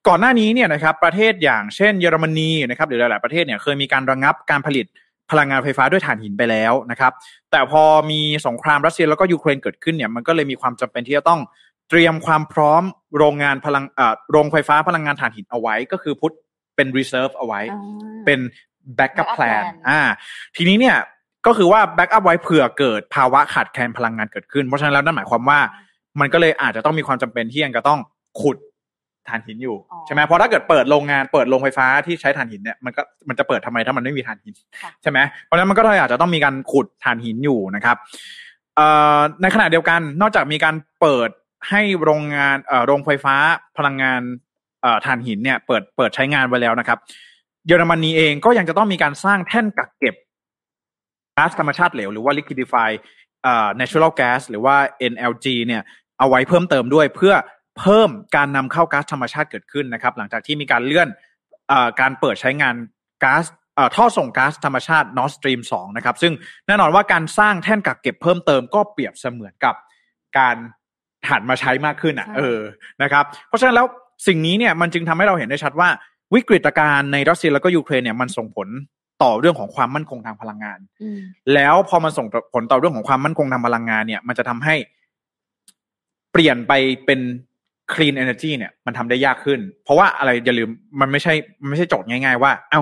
ก่อนหน้านี้เนี่ยนะครับประเทศอย่างเช่นเยอรมนีนะครับหรือหลาย ๆ ประเทศเนี่ยเคยมีการระงับการผลิตพลังงานไฟฟ้าด้วยถ่านหินไปแล้วนะครับ แต่พอมีสงครามรัสเซียแล้วก็ยูเครนเกิดขึ้นเนี่ยมันก็เลยมีความจำเป็นที่จะต้อง เตรียมความพร้อมโรงงานพลังเอ่อโรงไฟฟ้าพลังงานถ่านหินเอาไว้ ก็คือพุทเป็น reserve เอาไว้ เป็น backup plan อ่า ทีนี้เนี่ยก็คือว่า backup ไว้เผื่อเกิดภาวะขาดแคลนพลังงานเกิดขึ้น เพราะฉะนั้นแล้วนั่นหมายความว่า มันก็เลยอาจจะต้องมีความจำเป็นที่ยังจะต้องขุดถ่านหินอยู่ใช่ไหมเพราะถ้าเกิดเปิดโรงงานเปิดโรงไฟฟ้าที่ใช้ถ่านหินเนี่ยมันก็มันจะเปิดทำไมถ้ามันไม่มีถ่านหินใช่ไหมเพราะฉะนั้นมันก็เลยอาจจะต้องมีการขุดถ่านหินอยู่นะครับในขณะเดียวกันนอกจากมีการเปิด ให้โรงงานเอ่อโรงไฟฟ้าพลังงานเอ่อถ่านหินเนี่ยเปิดเปิดใช้งานไว้แล้วนะครับ เยอรมนีเองก็ยังจะต้องมีการสร้างแท่นกักเก็บก๊าซธรรมชาติเหลวหรือว่า liquidify เอ่อ natural gas หรือว่า NLG เนี่ยเอาไว้เพิ่มเติมด้วยเพื่อเพิ่มการนำเข้าก๊าซธรรมชาติเกิดขึ้นนะครับ หลังจากที่มีการเลื่อนอการเปิดใช้งานก๊าซท่อส่งก๊าซธรรมชาติ Nord Stream 2 นะครับ ซึ่งแน่นอนว่าการสร้างแท่นกักเก็บเพิ่มเติมก็เปรียบเสมือนกับการ หันมาใช้มากขึ้นอะ เออนะครับ เพราะฉะนั้นแล้วสิ่งนี้เนี่ยมันจึงทำให้เราเห็นได้ชัดว่าวิกฤตการณ์ในรัสเซียแล้วก็ยูเครนเนี่ยมันส่งผลต่อเรื่องของความมั่นคงทางพลังงาน แล้วพอมันส่งผลต่อเรื่องของความมั่นคงทางพลังงานเนี่ย มันจะทำให้เปลี่ยนไปเป็น clean energy เนี่ย มันทำได้ยากขึ้น เพราะว่าอะไรอย่าลืมมันไม่ใช่มันไม่ใช่โจทย์ง่าย ๆ ว่า เอ้า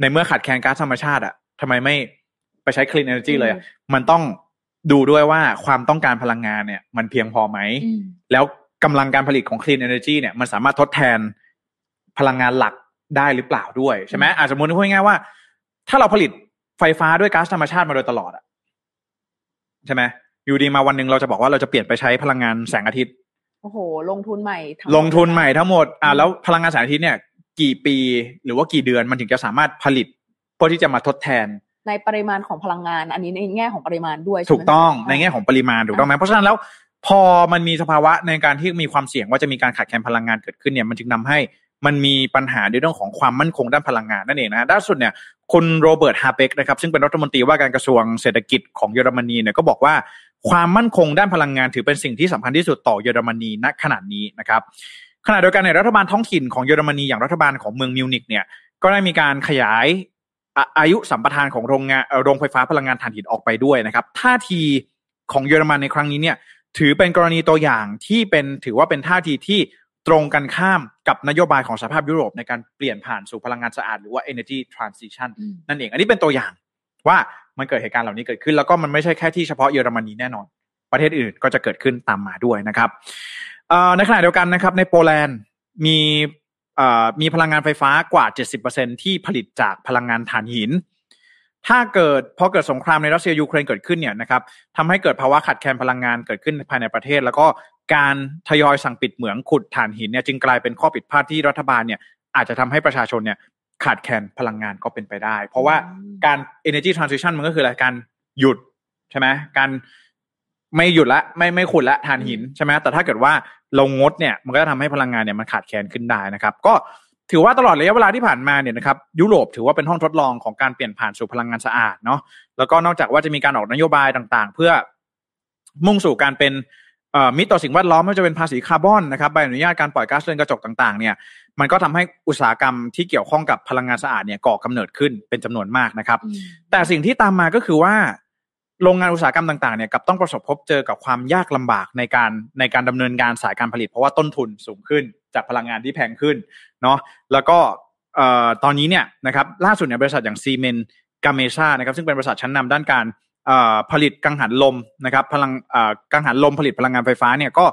ในเมื่อขาดแคลนก๊าซธรรมชาติอะทำไมไม่ไปใช้ clean energy เลย มันต้อง ดูด้วยว่าความต้องการพลังงานเนี่ย มันเพียงพอไหม แล้วกำลังการผลิตของ clean energy เนี่ยมันสามารถทดแทนพลังงานหลักได้หรือเปล่าด้วยใช่ไหมอาจจะมมติพูดง่ายๆว่า ถ้าเราผลิตไฟฟ้าด้วยก๊าซธรรมชาติมาโดยตลอดอะใช่ไหมอยู่ดีมาวันหนึ่งเราจะบอกว่าเราจะเปลี่ยนไปใช้พลังงานแสงอาทิตย์โอ้โห ลงทุนใหม่ลงทุนใหม่ทั้งหมดอ่าแล้วพลังงานแสงอาทิตย์เนี่ย กี่ปีหรือว่ากี่เดือนมันถึงจะสามารถผลิตเพื่อที่จะมาทดแทน ในปริมาณของพลังงาน อันนี้ในแง่ของปริมาณด้วยถูกต้องในแง่ของปริมาณถูกต้องไหมเพราะฉะนั้นแล้วพอมันมีสภาวะในการที่มีความเสี่ยงว่าจะมีการขาดแคลนพลังงานเกิดขึ้นเนี่ยมันจึงนำให้มันมีปัญหาในเรื่องของความมั่นคงด้านพลังงานนั่นเองนะด้านสุดเนี่ยคุณโรเบิร์ตฮาเบกนะครับซึ่งเป็นรัฐมนตรีว่าการกระทรวงเศรษฐกิจของเยอรมนีเนี่ยก็บอกว่าความมั่นคงด้านพลังงานถือเป็นสิ่งที่สำคัญที่สุดต่อเยอรมนีณขณะนี้นะครับขณะเดียวกันในรัฐบาลท้องถิ่นของเยอรมนีอย่างรัฐบาลของเมืองมิวนิกเนี่ยก็ได้มีการขยาย อายุสัมปทานของโรงงานโรงไฟฟ้าพลังงานถ่านหินออกไปด้วยนะครับท่าทีของเยอรมันในครั้งนี้เนี่ย ถือเป็นกรณีตัวอย่างที่เป็นถือว่าเป็นท่าทีที่ตรงกันข้ามกับนโยบายของสหภาพยุโรปในการเปลี่ยนผ่านสู่พลังงานสะอาดหรือว่า energy transition นั่นเอง อันนี้เป็นตัวอย่างว่ามันเกิดเหตุการณ์เหล่านี้เกิดขึ้น แล้วก็มันไม่ใช่แค่ที่เฉพาะเยอรมนีแน่นอน ประเทศอื่นก็จะเกิดขึ้นตามมาด้วยนะครับในขณะเดียวกันนะครับในโปแลนด์มี มีพลังงานไฟฟ้ากว่า 70%ที่ผลิตจากพลังงานถ่านหิน ถ้าเกิดพอเกิดสงครามในรัสเซียยูเครนเกิดขึ้นเนี่ยนะครับทำให้เกิดภาวะขาดแคลนพลังงานเกิดขึ้นภายในประเทศ แล้วก็การทยอยสั่งปิดเหมืองขุดถ่านหินเนี่ยจึงกลายเป็นข้อผิดพลาดที่รัฐบาลเนี่ยอาจจะทำให้ประชาชนเนี่ยขาดแคลนพลังงานก็เป็นไปได้ เพราะว่าการ energy transition มันก็คืออะไรการหยุดใช่ไหมการ ไม่หยุดละไม่ไม่ขุดละทานหินใช่ไหมแต่ถ้าเกิดว่าลงงดเนี่ยมันก็จะทำให้พลังงานเนี่ยมันขาดแคลนขึ้นได้นะครับ ก็ถือว่าตลอดระยะเวลาที่ผ่านมาเนี่ยนะครับยุโรปถือว่าเป็นห้องทดลองของการเปลี่ยนผ่านสู่พลังงานสะอาดเนาะแล้วก็นอกจากว่าจะมีการออกนโยบายต่างๆ เพื่อมุ่งสู่การเป็นมิตรต่อสิ่งแวดล้อมไม่ว่าจะเป็นภาษีคาร์บอนนะครับใบอนุญาตการปล่อยก๊าซเรือนกระจกต่างๆเนี่ยมันก็ทำให้อุตสาหกรรมที่เกี่ยวข้องกับพลังงานสะอาดเนี่ยก่อกำเนิดขึ้นเป็นจำนวนมากนะครับ แต่สิ่งที่ตามมาก็คือว่า โรงงานอุตสาหกรรมต่างๆเนี่ยกับต้องประสบพบเจอกับความยากลำบากในการในการดำเนินการสายการผลิต เพราะว่าต้นทุนสูงขึ้นจากพลังงานที่แพงขึ้นเนาะแล้วก็ตอนนี้เนี่ยนะครับล่าสุดเนี่ยบริษัทอย่างซีเมนกาเมชานะครับซึ่งเป็นบริษัทชั้นนำด้านการผลิตกังหันลมนะครับพลังกังหันลมผลิตพลังงานไฟฟ้าเนี่ยก็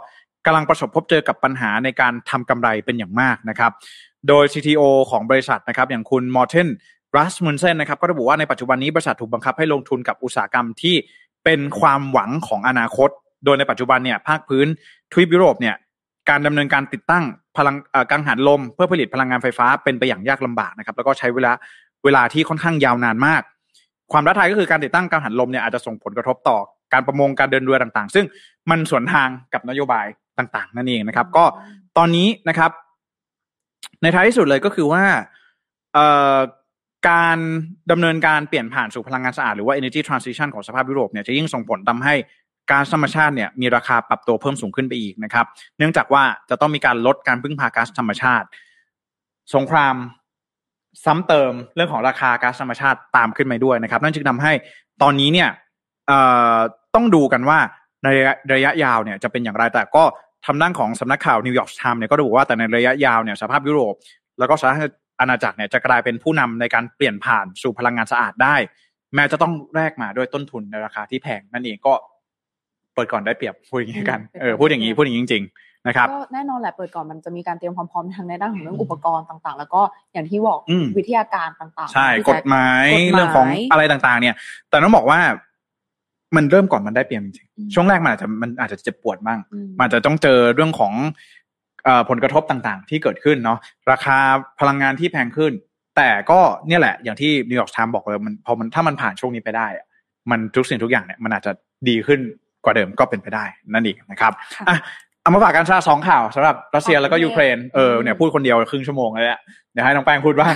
กำลังประสบพบเจอกับปัญหาในการทำกำไรเป็นอย่างมากนะครับ โดย CTO ของบริษัทนะครับอย่างคุณมอร์เทน รัสมุนเซนนะครับก็ระบุว่าในปัจจุบันนี้บริษัทถูกบังคับให้ลงทุนกับอุตสาหกรรมที่เป็นความหวังของอนาคต โดยในปัจจุบันเนี่ยภาคพื้นทวีปยุโรปเนี่ยการดำเนินการติดตั้งพลังกังหันลม เพื่อผลิตพลังงานไฟฟ้าเป็นไปอย่างยากลำบากนะครับแล้วก็ใช้เวลาเวลาที่ค่อนข้างยาวนานมาก ความท้าทายก็คือการติดตั้งกังหันลมเนี่ยอาจจะส่งผลกระทบต่อการประมงการเดินเรือต่างๆ ซึ่งมันสวนทางกับนโยบายต่างๆ นั่นเองนะครับ ก็ตอนนี้นะครับ ในท้ายที่สุดเลยก็คือว่า การดำเนินการเปลี่ยนผ่านสู่พลังงานสะอาดหรือว่า energy transition ของสภาพยุโรปเนี่ยจะยิ่งส่งผลทาให้ก๊าซธรรมชาติเนี่ยมีราคาปรับตัวเพิ่มสูงขึ้นไปอีกนะครับ เนื่องจากว่าจะต้องมีการลดการพึ่งพาก๊าซธรรมชาติ สงครามซ้ำเติมเรื่องของราคาก๊าซธรรมชาติตามขึ้นมาด้วยนะครับ นั่นจึงทำให้ตอนนี้เนี่ยต้องดูกันว่าในระยะยาวเนี่ยจะเป็นอย่างไรแต่ก็ทางด้านของสำนักข่าวนิวยอร์กไทม์เนี่ยก็ระบุว่าแต่ในระยะยาวเนี่ยสหภาพยุโรป แล้วก็สหราชอาณาจักรเนี่ยจะกลายเป็นผู้นำในการเปลี่ยนผ่านสู่พลังงานสะอาดได้ แม้จะต้องแลกมาด้วยต้นทุนในราคาที่แพงนั่นเองก็เปิดก่อนได้เปรียบพูดอย่างนี้กันเออพูดอย่างนี้พูดอย่างนี้จริง ๆ นะครับก็แน่นอนแหละเปิดก่อนมันจะมีการเตรียมความพร้อมทางในด้านของเรื่องอุปกรณ์ต่างๆ แล้วก็อย่างที่บอกวิทยาการต่างๆ ใช่กฎหมายเรื่องของอะไรต่างๆ เนี่ย แต่ต้องบอกว่ามันเริ่มก่อนมันได้เปรียบจริงๆช่วงแรกมันอาจจะมันอาจจะเจ็บปวดบ้างมันจะต้องเจอเรื่องของ ผลกระทบต่างๆ ที่เกิดขึ้นเนาะราคาพลังงานที่แพงขึ้น แต่ก็เนี่ยแหละอย่างที่นิวยอร์กไทม์บอกเลยมันพอมันถ้ามันผ่านช่วงนี้ไปได้ มันทุกสิ่งทุกอย่างเนี่ยมันอาจจะดีขึ้นกว่าเดิมก็เป็นไปได้นั่นเองนะครับอะเอามาฝากกันชาสองข่าวสำหรับรัสเซียแล้วก็ยูเครนเออเนี่ยพูดคนเดียวครึ่งชั่วโมงเลยแหละเดี๋ยวให้น้องแป้งพูดบ้าง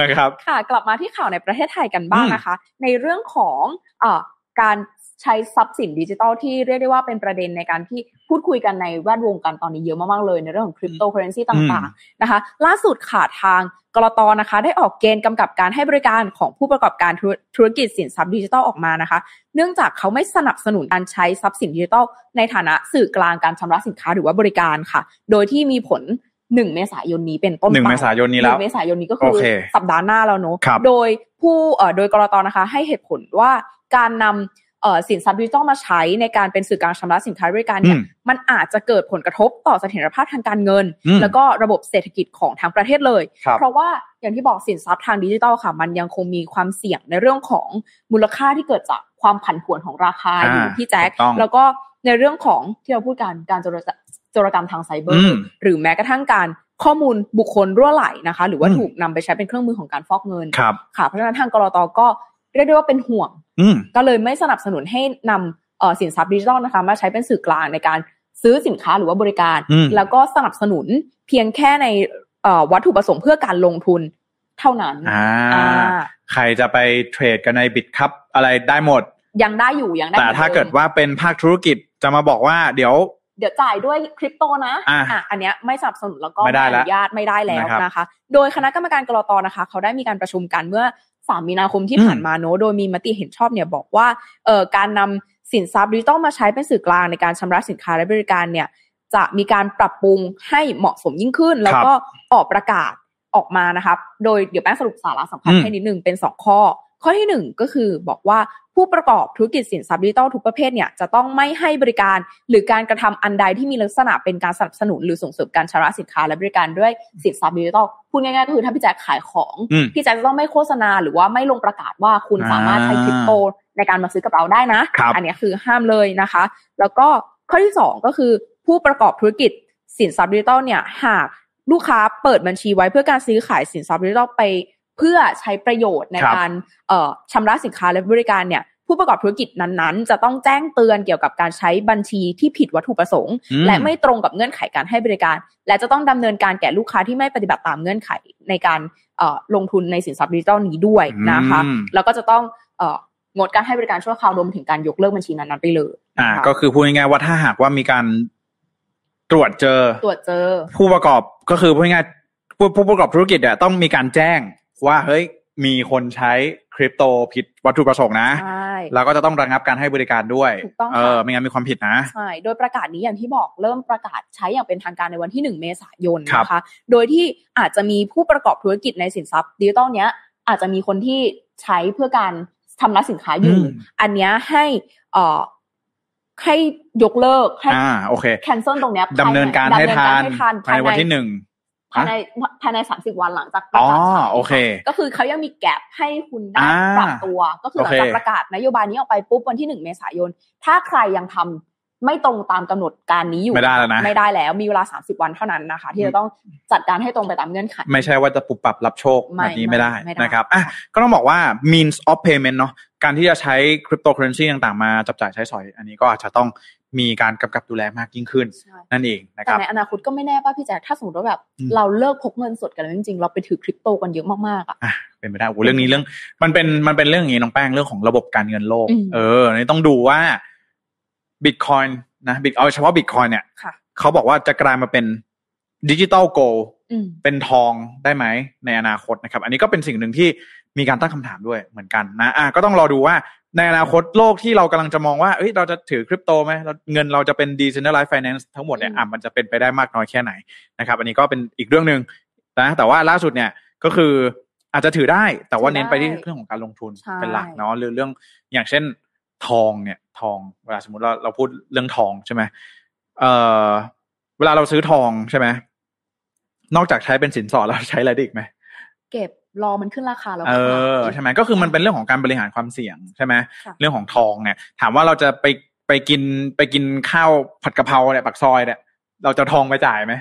นะครับ ค่ะ กลับมาที่ข่าวในประเทศไทยกันบ้างนะคะ ในเรื่องของอ่าการ ใช้ทรัพย์สินดิจิทัลที่เรียกได้ว่าเป็นประเด็นในการที่พูดคุยกันในแวดวงกันตอนนี้เยอะมากๆเลยในเรื่องของคริปโตเคอร์เรนซีต่างๆนะคะ ล่าสุดค่ะทาง ก.ล.ต.นะคะ ได้ออกเกณฑ์กำกับการให้บริการของผู้ประกอบการธุรกิจสินทรัพย์ดิจิทัลออกมานะคะ เนื่องจากเขาไม่สนับสนุนการใช้ทรัพย์สินดิจิทัลในฐานะสื่อกลางการชำระสินค้าหรือว่าบริการค่ะ โดยที่มีผลหนึ่งเมษายนนี้เป็นต้นไปหนึ่งเมษายนนี้แล้วเมษายนนี้ก็คือสัปดาห์หน้าแล้วเนาะโดยผู้เอ่อโดยกรตนะคะ ให้เหตุผลว่าการนำ สินทรัพย์ดิจิทัลมาใช้ในการเป็นสื่อกลางชำระสินค้าบริการเนี่ยมันอาจจะเกิดผลกระทบต่อเสถียรภาพทางการเงิน แล้วก็ระบบเศรษฐกิจของทางประเทศเลย เพราะว่าอย่างที่บอกสินทรัพย์ทางดิจิทัลค่ะ มันยังคงมีความเสี่ยงในเรื่องของมูลค่าที่เกิดจากความผันผวนของราคาอยู่ที่แจ็คแล้วก็ในเรื่องของที่เราพูดกันการโจรกรรมทางไซเบอร์ หรือแม้กระทั่งการข้อมูลบุคคลรั่วไหลนะคะ หรือว่าถูกนำไปใช้เป็นเครื่องมือของการฟอกเงินค่ะเพราะฉะนั้นทางกรตก็ เรียกได้ว่าเป็นห่วงก็เลยไม่สนับสนุนให้นำสินทรัพย์ดิจิทัลนะคะมาใช้เป็นสื่อกลางในการซื้อสินค้าหรือว่าบริการ แล้วก็สนับสนุนเพียงแค่ในวัตถุประสงค์เพื่อการลงทุนเท่านั้น ใครจะไปเทรดกันในบิตคัพอะไรได้หมด ยังได้อยู่ยังได้แต่ถ้าเกิดว่าเป็นภาคธุรกิจจะมาบอกว่าเดี๋ยว เดี๋ยวจ่ายด้วยคริปโตนะอะอันเนี้ยไม่สนับสนุนแล้วก็ไม่อนุญาตไม่ได้แล้วนะคะ โดยคณะกรรมการกรตนะคะ เขาได้มีการประชุมกันเมื่อ สามมีนาคมที่ผ่านมาโนโดยมีมติเห็นชอบเนี่ยบอกว่าเอ่อการนำสินทรัพย์ดิจิตอลมาใช้เป็นสื่อกลางในการชำระสินค้าและบริการเนี่ยจะมีการปรับปรุงให้เหมาะสมยิ่งขึ้น แล้วก็ออกประกาศออกมานะครับ โดยเดี๋ยวแป้งสรุปสาระสำคัญให้นิดนึงเป็นสองข้อ ข้อที่หนึ่งก็คือบอกว่า ผู้ประกอบธุรกิจสินทรัพย์ดิจิทัลทุกประเภทเนี่ยจะต้องไม่ให้บริการหรือการกระทำอันใดที่มีลักษณะเป็นการสนับสนุนหรือส่งเสริมการชำระสินค้าและบริการด้วยสินทรัพย์ดิจิทัลพูดง่ายๆก็คือถ้าพี่แจ๊คขายของ พี่แจ๊คจะต้องไม่โฆษณาหรือว่าไม่ลงประกาศว่าคุณสามารถใช้คริปโตในการมาซื้อกับเราได้นะ อันนี้คือห้ามเลยนะคะ แล้วก็ข้อที่สองก็คือผู้ประกอบธุรกิจสินทรัพย์ดิจิทัลเนี่ยหากลูกค้าเปิดบัญชีไว้เพื่อการซื้อขายสินทรัพย์ดิจิทัลไป เพื่อใช้ประโยชน์ในการชำระสินค้าและบริการเนี่ยผู้ประกอบธุรกิจนั้นๆ จะต้องแจ้งเตือนเกี่ยวกับการใช้บัญชีที่ผิดวัตถุประสงค์ และไม่ตรงกับเงื่อนไขการให้บริการ และจะต้องดำเนินการแก่ลูกค้าที่ไม่ปฏิบัติตามเงื่อนไขในการลงทุนในสินทรัพย์ดิจิทัลนี้ด้วยนะคะ แล้วก็จะต้องงดการให้บริการชั่วคราวรวมถึงการยกเลิกบัญชีนั้นๆไปเลยอ่าก็คือพูดง่ายๆว่าถ้าหากว่ามีการตรวจเจอตรวจเจอ ผู้ประกอบก็คือพูดง่ายๆผู้ประกอบธุรกิจเนี่ยต้องมีการแจ้ง ว่าเฮ้ยมีคนใช้คริปโตผิดวัตถุประสงค์นะ ใช่ แล้วก็จะต้องระงับการให้บริการด้วยถูกต้องเออไม่งั้นมีความผิดนะ ใช่ โดยประกาศนี้อย่างที่บอกเริ่มประกาศใช้อย่างเป็นทางการในวันที่หนึ่งเมษายนนะคะ โดยที่อาจจะมีผู้ประกอบธุรกิจในสินทรัพย์ดิจิตอลเนี้ยอาจจะมีคนที่ใช้เพื่อการทำร้านสินค้าอยู่ อันนี้ให้เอ่อให้ยกเลิกให้อ่าโอเค cancel ตรงเนี้ยดำเนินการให้ทันภายในวันที่หนึ่ง ภายในภายในสามสิบวันหลังจากประกาศใช้โอเค ก็คือเขายังมี gap ให้คุณได้ปรับตัว ก็คือหลังจากประกาศนโยบายนี้ออกไปปุ๊บวันที่หนึ่งเมษายน ถ้าใครยังทำไม่ตรงตามกำหนดการนี้อยู่ไม่ได้แล้วนะไม่ได้แล้วมีเวลาสามสิบวันเท่านั้นนะคะ ที่จะต้องจัดการให้ตรงไปตามเงื่อนไขไม่ใช่ว่าจะปุบปรับรับโชคแบบนี้ไม่ได้นะครับอะก็ต้องบอกว่า means of payment เนาะการที่จะใช้คริปโตเคอเรนซีต่างๆ มาจับจ่ายใช้สอย อันนี้ก็อาจจะต้อง มีการกำกับดูแลมากยิ่งขึ้น นั่นเองนะครับแต่ในอนาคตก็ไม่แน่ป่ะพี่แจ๊คถ้าสมมติว่าแบบ เราเลิกพกเงินสดกันแล้วจริงๆเราไปถือคริปโตกันเยอะมากๆอะเป็นไปได้โอ้เรื่องนี้เรื่อง มันเป็นมันเป็นเรื่องอย่างนี้น้องแป้งเรื่องของระบบการเงินโลก เออนี่ต้องดูว่าบิตคอยนะบิตเอาเฉพาะบิตคอยเนี่ยเขาบอกว่าจะกลายมาเป็นดิจิตอลโกลเป็นทองได้ไหมในอนาคตนะครับ อันนี้ก็เป็นสิ่งหนึ่งที่มีการตั้งคำถามด้วยเหมือนกันนะอะก็ต้องรอดูว่า ในอนาคตโลกที่เรากำลังจะมองว่าเอ้ยเราจะถือคริปโตไหมเงินเราจะเป็น decentralized finance ทั้งหมดเนี่ยอะมันจะเป็นไปได้มากน้อยแค่ไหนนะครับ อันนี้ก็เป็นอีกเรื่องหนึ่งนะแต่ว่าล่าสุดเนี่ยก็คืออาจจะถือได้ แต่ว่าเน้นไปที่เรื่องของการลงทุนเป็นหลักเนาะหรือเรื่องอย่างเช่นทองเนี่ยทองเวลาสมมติเราเราพูดเรื่องทองใช่ไหมเอ่อเวลาเราซื้อทองใช่ไหมนอกจากใช้เป็นสินสอดเราใช้อะไรอีกไหมเก็บรอมันขึ้นราคาแล้วเออใช่ไหมก็คือมันเป็นเรื่องของการบริหารความเสี่ยงใช่ไหมเรื่องของทองเนี่ย ถามว่าเราจะไปไปกินไปกินข้าวผัดกะเพราเนี่ยปักซอยเนี่ยเราจะทองไปจ่ายไหม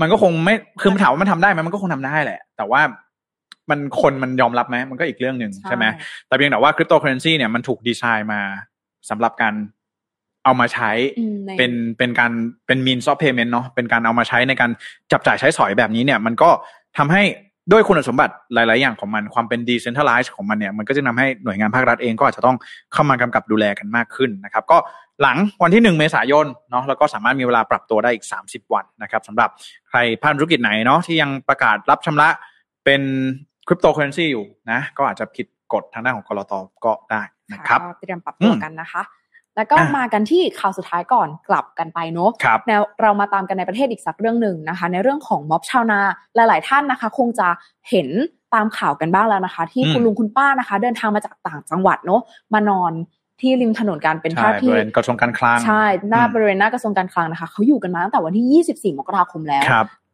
มันก็คงไม่คือถามว่ามันทำได้ไหมมันก็คงทำได้แหละ แต่ว่ามันคนมันยอมรับไหมมันก็อีกเรื่องหนึ่งใช่ไหมแต่เพียงแต่ว่าคริปโตเคอร์เรนซีเนี่ยมันถูกดีไซน์มาสำหรับการเอามาใช้เป็นเป็นการเป็น means of payment เนาะเป็นการเอามาใช้ในการจับจ่ายใช้สอยแบบนี้เนี่ย มันก็ทำให้ ด้วยคุณสมบัติหลาย ๆ อย่างของมันความเป็น decentralized ของมันเนี่ยมันก็จะทำให้หน่วยงานภาครัฐเองก็อาจจะต้องเข้ามากำกับดูแลกันมากขึ้นนะครับ ก็หลังวันที่หนึ่งเมษายนเนาะแล้วก็สามารถมีเวลาปรับตัวได้อีก 30 วันนะครับสำหรับใครภาคธุรกิจไหนเนาะที่ยังประกาศรับชำระเป็นคริปโตเคอเรนซีอยู่นะก็อาจจะผิดกฎทางด้านของกรอตก็ได้นะครับเตรียมปรับตัวกันนะคะ แล้วก็มากันที่ข่าวสุดท้ายก่อนกลับกันไปเนาะแนวเรามาตามกันในประเทศอีกสักเรื่องหนึ่งนะคะ ในเรื่องของม็อบชาวนาหลาย ๆ ท่านนะคะ คงจะเห็นตามข่าวกันบ้างแล้วนะคะ ที่คุณลุงคุณป้านะคะ เดินทางมาจากต่างจังหวัดเนาะมานอนที่ริมถนนการเป็นท่าที่กระทรวงการคลังใช่หน้าบริเวณหน้ากระทรวงการคลังนะคะเขาอยู่กันมาตั้งแต่วันที่ 24 มกราคมแล้ว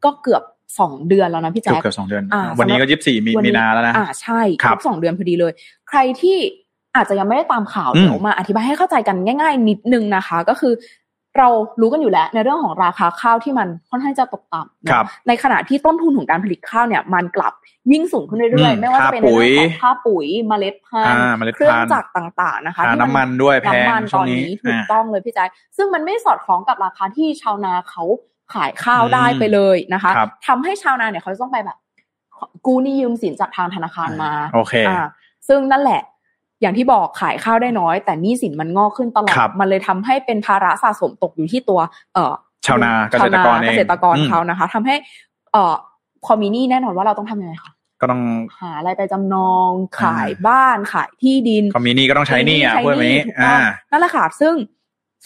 ก็เกือบสองเดือนแล้วนะพี่แจ๊คเกือบสองเดือน วันนี้ก็ยี่สิบสี่มีนาแล้วนะอ่าใช่ครบสองเดือนพอดีเลย ใครที่ อาจจะยังไม่ได้ตามข่าวเดี๋ยวมาอธิบายให้เข้าใจกันง่าย ๆ นิดนึงนะคะ ก็คือเรารู้กันอยู่แล้วในเรื่องของราคาข้าวที่มันค่อนข้างจะตกต่ำในขณะที่ต้นทุนของการผลิตข้าวเนี่ย มันกลับยิ่งสูงขึ้นเรื่อยๆ ไม่ว่าจะเป็นในเรื่องของค่าปุ๋ยเมล็ดพันธุ์เครื่องจักรต่างๆนะคะน้ำมันด้วยแพงตอนนี้ถูกต้องเลยพี่แจ๊คซึ่งมันไม่สอดคล้องกับราคาที่ชาวนาเขาขายข้าวได้ไปเลยนะคะทำให้ชาวนาเนี่ยเขาต้องไปแบบ กู้หนี้ยืมสินจากทางธนาคารมาโอเคซึ่งนั่นแหละ อย่างที่บอกขายข้าวได้น้อย แต่หนี้สินมันงอกขึ้นตลอดมันเลยทำให้เป็นภาระสะสมตกอยู่ที่ตัว เอ่อชาวนาเกษตรกรเกษตรกรเขานะคะทำให้ เอ่อพอมีหนี้แน่นอนว่าเราต้องทำยังไงคะก็ต้องหาอะไรไปจำนองขายบ้านขายที่ดินพอมีหนี้ก็ต้องใช้หนี้อะพวกนี้อ่านั่นแหละค่ะซึ่ง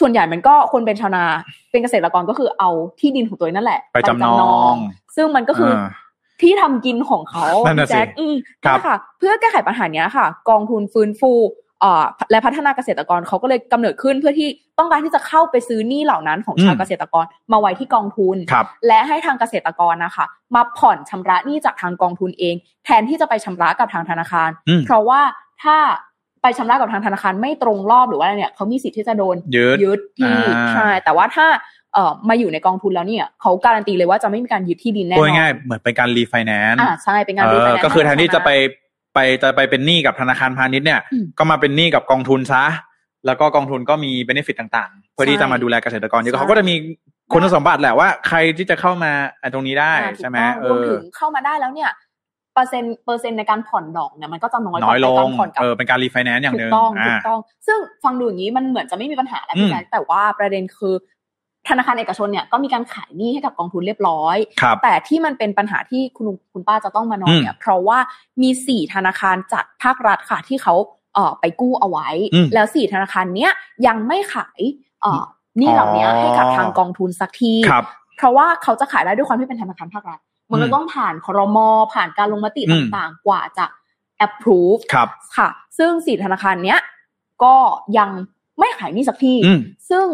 ส่วนใหญ่มันก็คนเป็นชาวนา เป็นเกษตรกรก็คือเอาที่ดินของตัวนั่นแหละ ไปจำนอง ซึ่งมันก็คือ ที่ทำกินของเขาแจ็คอืมค่ะ เพื่อแก้ไขปัญหานี้ค่ะ กองทุนฟื้นฟูและพัฒนาเกษตรกรเขาก็เลยกำเนิดขึ้นเพื่อที่ต้องการที่จะเข้าไปซื้อหนี้เหล่านั้นของชาวเกษตรกรมาไว้ที่กองทุน และให้ทางเกษตรกรนะคะ มาผ่อนชำระหนี้จากทางกองทุนเอง แทนที่จะไปชำระกับทางธนาคาร เพราะว่าถ้าไปชำระกับทางธนาคารไม่ตรงรอบหรือว่าอะไรเนี่ยเขามีสิทธิ์ที่จะโดนยึดที่ใช่แต่ว่าถ้า เอ่อมาอยู่ในกองทุนแล้วเนี่ยเขาการันตีเลยว่าจะไม่มีการยึดที่ดินแน่นอนง่ายเหมือนเป็นการรีไฟแนนซ์อ่าใช่เป็นการรีไฟแนนซ์ก็คือแทนที่จะไปไปไปจะไปเป็นหนี้กับธนาคารพาณิชย์เนี่ยก็มาเป็นหนี้กับกองทุนซะแล้วก็กองทุนก็มี benefit ต่างๆ เพื่อที่จะมาดูแลเกษตรกรเยอะเขาก็จะมีคุณสมบัติแหละว่าใครที่จะเข้ามาตรงนี้ได้ใช่ไหมรวมถึงเข้ามาได้แล้วเนี่ยเปอร์เซ็นต์เปอร์เซ็นต์ในการผ่อนดอกเนี่ยมันก็จะน้อยน้อยลงผ่อนกับเออเป็นการรีไฟแนนซ์อย่างหนึ่งถูกต้องถูกต้อง ซึ่งฟังดูอย่างนี้มันเหมือนจะไม่มีปัญหาแล้วพี่แจ็คแต่ว่าประเด็นคือ ธนาคารเอกชนเนี่ยก็มีการขายหนี้ให้กับกองทุนเรียบร้อย แต่ที่มันเป็นปัญหาที่คุณคุณป้าจะต้องมานอนเนี่ย เพราะว่ามีสี่ธนาคารจากภาครัฐค่ะที่เขาเอ่อไปกู้เอาไว้ แล้วสี่ธนาคารเนี้ยยังไม่ขายเอ่อนี่เหล่านี้ให้กับทางกองทุนสักทีเพราะว่าเขาจะขายได้ด้วยความที่เป็นธนาคารภาครัฐ มันก็ต้องผ่านคอรมอผ่านการลงมติต่างๆ กว่าจะ approve ครับค่ะ ซึ่งสี่ธนาคารเนี้ยก็ยังไม่ขายนี่สักที ซึ่ง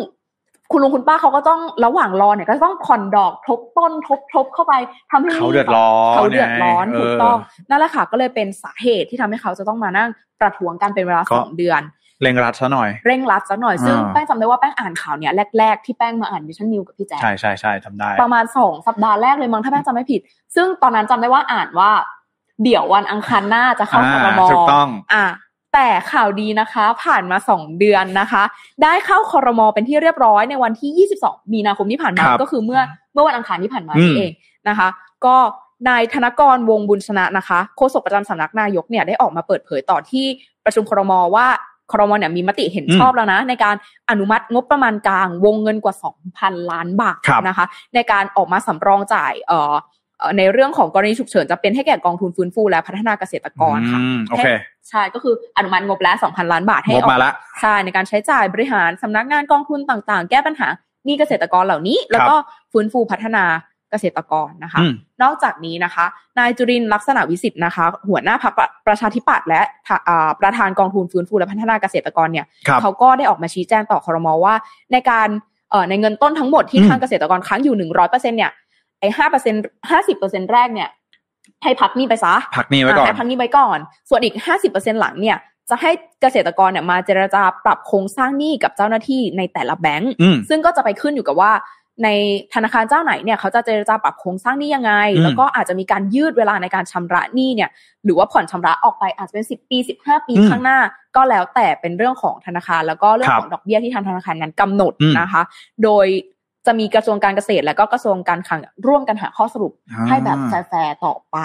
คุณลุงคุณป้าเขาก็ต้องระหว่างรอเนี่ยก็ต้องผ่อนดอกทบต้นทบทบเข้าไปทำให้เขาเดือดร้อนเขาเดือดร้อนถูกต้องนั่นแหละค่ะก็เลยเป็นสาเหตุที่ทำให้เขาจะต้องมานั่งประท้วงกันเป็นเวลาสองเดือนเร่งรัดซะหน่อย เร่งรัดซะหน่อย ซึ่งแป้งจำได้ว่าแป้งอ่านข่าวเนี้ยแรกๆที่แป้งมาอ่านดิชั่นนิวกับพี่แจ๊ใช่ใช่ใช่ทำได้ ประมาณสองสัปดาห์แรกเลยมั้งถ้าแป้งจำไม่ผิด ซึ่งตอนนั้นจำได้ว่าอ่านว่า เดี๋ยววันอังคารหน้าจะเข้าคอรมอถูกต้อง อ่า แต่ข่าวดีนะคะผ่านมาสองเดือนนะคะ ได้เข้าคอรมอเป็นที่เรียบร้อยในวันที่ 22 มีนาคมที่ผ่านมาก็คือเมื่อเมื่อวันอังคารที่ผ่านมานี่เองนะคะ ก็นายธนกรวงบุญชนะนะคะโฆษกประจำสำนักนายกเนี่ยได้ออกมาเปิดเผยต่อที่ประชุมครมว่าครมเนี่ยมีมติเห็นชอบแล้วนะ ในการอนุมัติงบประมาณกลางวงเงินกว่า 2,000 ล้านบาทนะคะ ในการออกมาสำรองจ่ายเอ่อ ในเรื่องของกรณีฉุกเฉินจะเป็นให้แก่กองทุนฟื้นฟูและพัฒนาเกษตรกรค่ะโอเคใช่ก็คืออนุมัติงบแล้ว2,000 ล้านบาทให้ออกใช่ในการใช้จ่ายบริหารสำนักงานกองทุนต่างๆ แก้ปัญหานี่เกษตรกรเหล่านี้ แล้วก็ฟื้นฟูพัฒนาเกษตรกรนะคะ นอกจากนี้นะคะ นายจุรินลักษณะวิสิทธ์นะคะ หัวหน้าพรรคประชาธิปัตย์และประธานกองทุนฟื้นฟูและพัฒนาเกษตรกรเนี่ยเขาก็ได้ออกมาชี้แจงต่อคอรมอว่าในการในเงินต้นทั้งหมดที่ทางเกษตรกรค้างอยู่หนึ่งร้อยเปอร์เซ็นเนี่ยไอ้ ห้าเปอร์เซ็นห้าสิบเปอร์เซ็นแรกเนี่ย ให้พักนี้ไปซะพักนี้ไว้ก่อนให้พักนี้ไว้ก่อน ส่วนอีกห้าสิบเปอร์เซ็นหลังเนี่ยจะให้เกษตรกรเนี่ยมาเจรจาปรับโครงสร้างหนี้กับเจ้าหน้าที่ในแต่ละแบงก์ซึ่งก็จะไปขึ้นอยู่กับว่า ในธนาคารเจ้าไหนเนี่ยเขาจะเจรจาปรับโครงสร้างนี้ยังไง แล้วก็อาจจะมีการยืดเวลาในการชำระหนี้เนี่ย หรือว่าผ่อนชำระออกไปอาจจะเป็นสิบปีสิบห้าปีข้างหน้า ก็แล้วแต่เป็นเรื่องของธนาคาร แล้วก็เรื่องของดอกเบี้ยที่ทางธนาคารนั้นกำหนดนะคะ โดย จะมีกระทรวงการเกษตร และก็กระทรวงการคลังร่วมกันหาข้อสรุปให้แบบแฟร์ต่อไป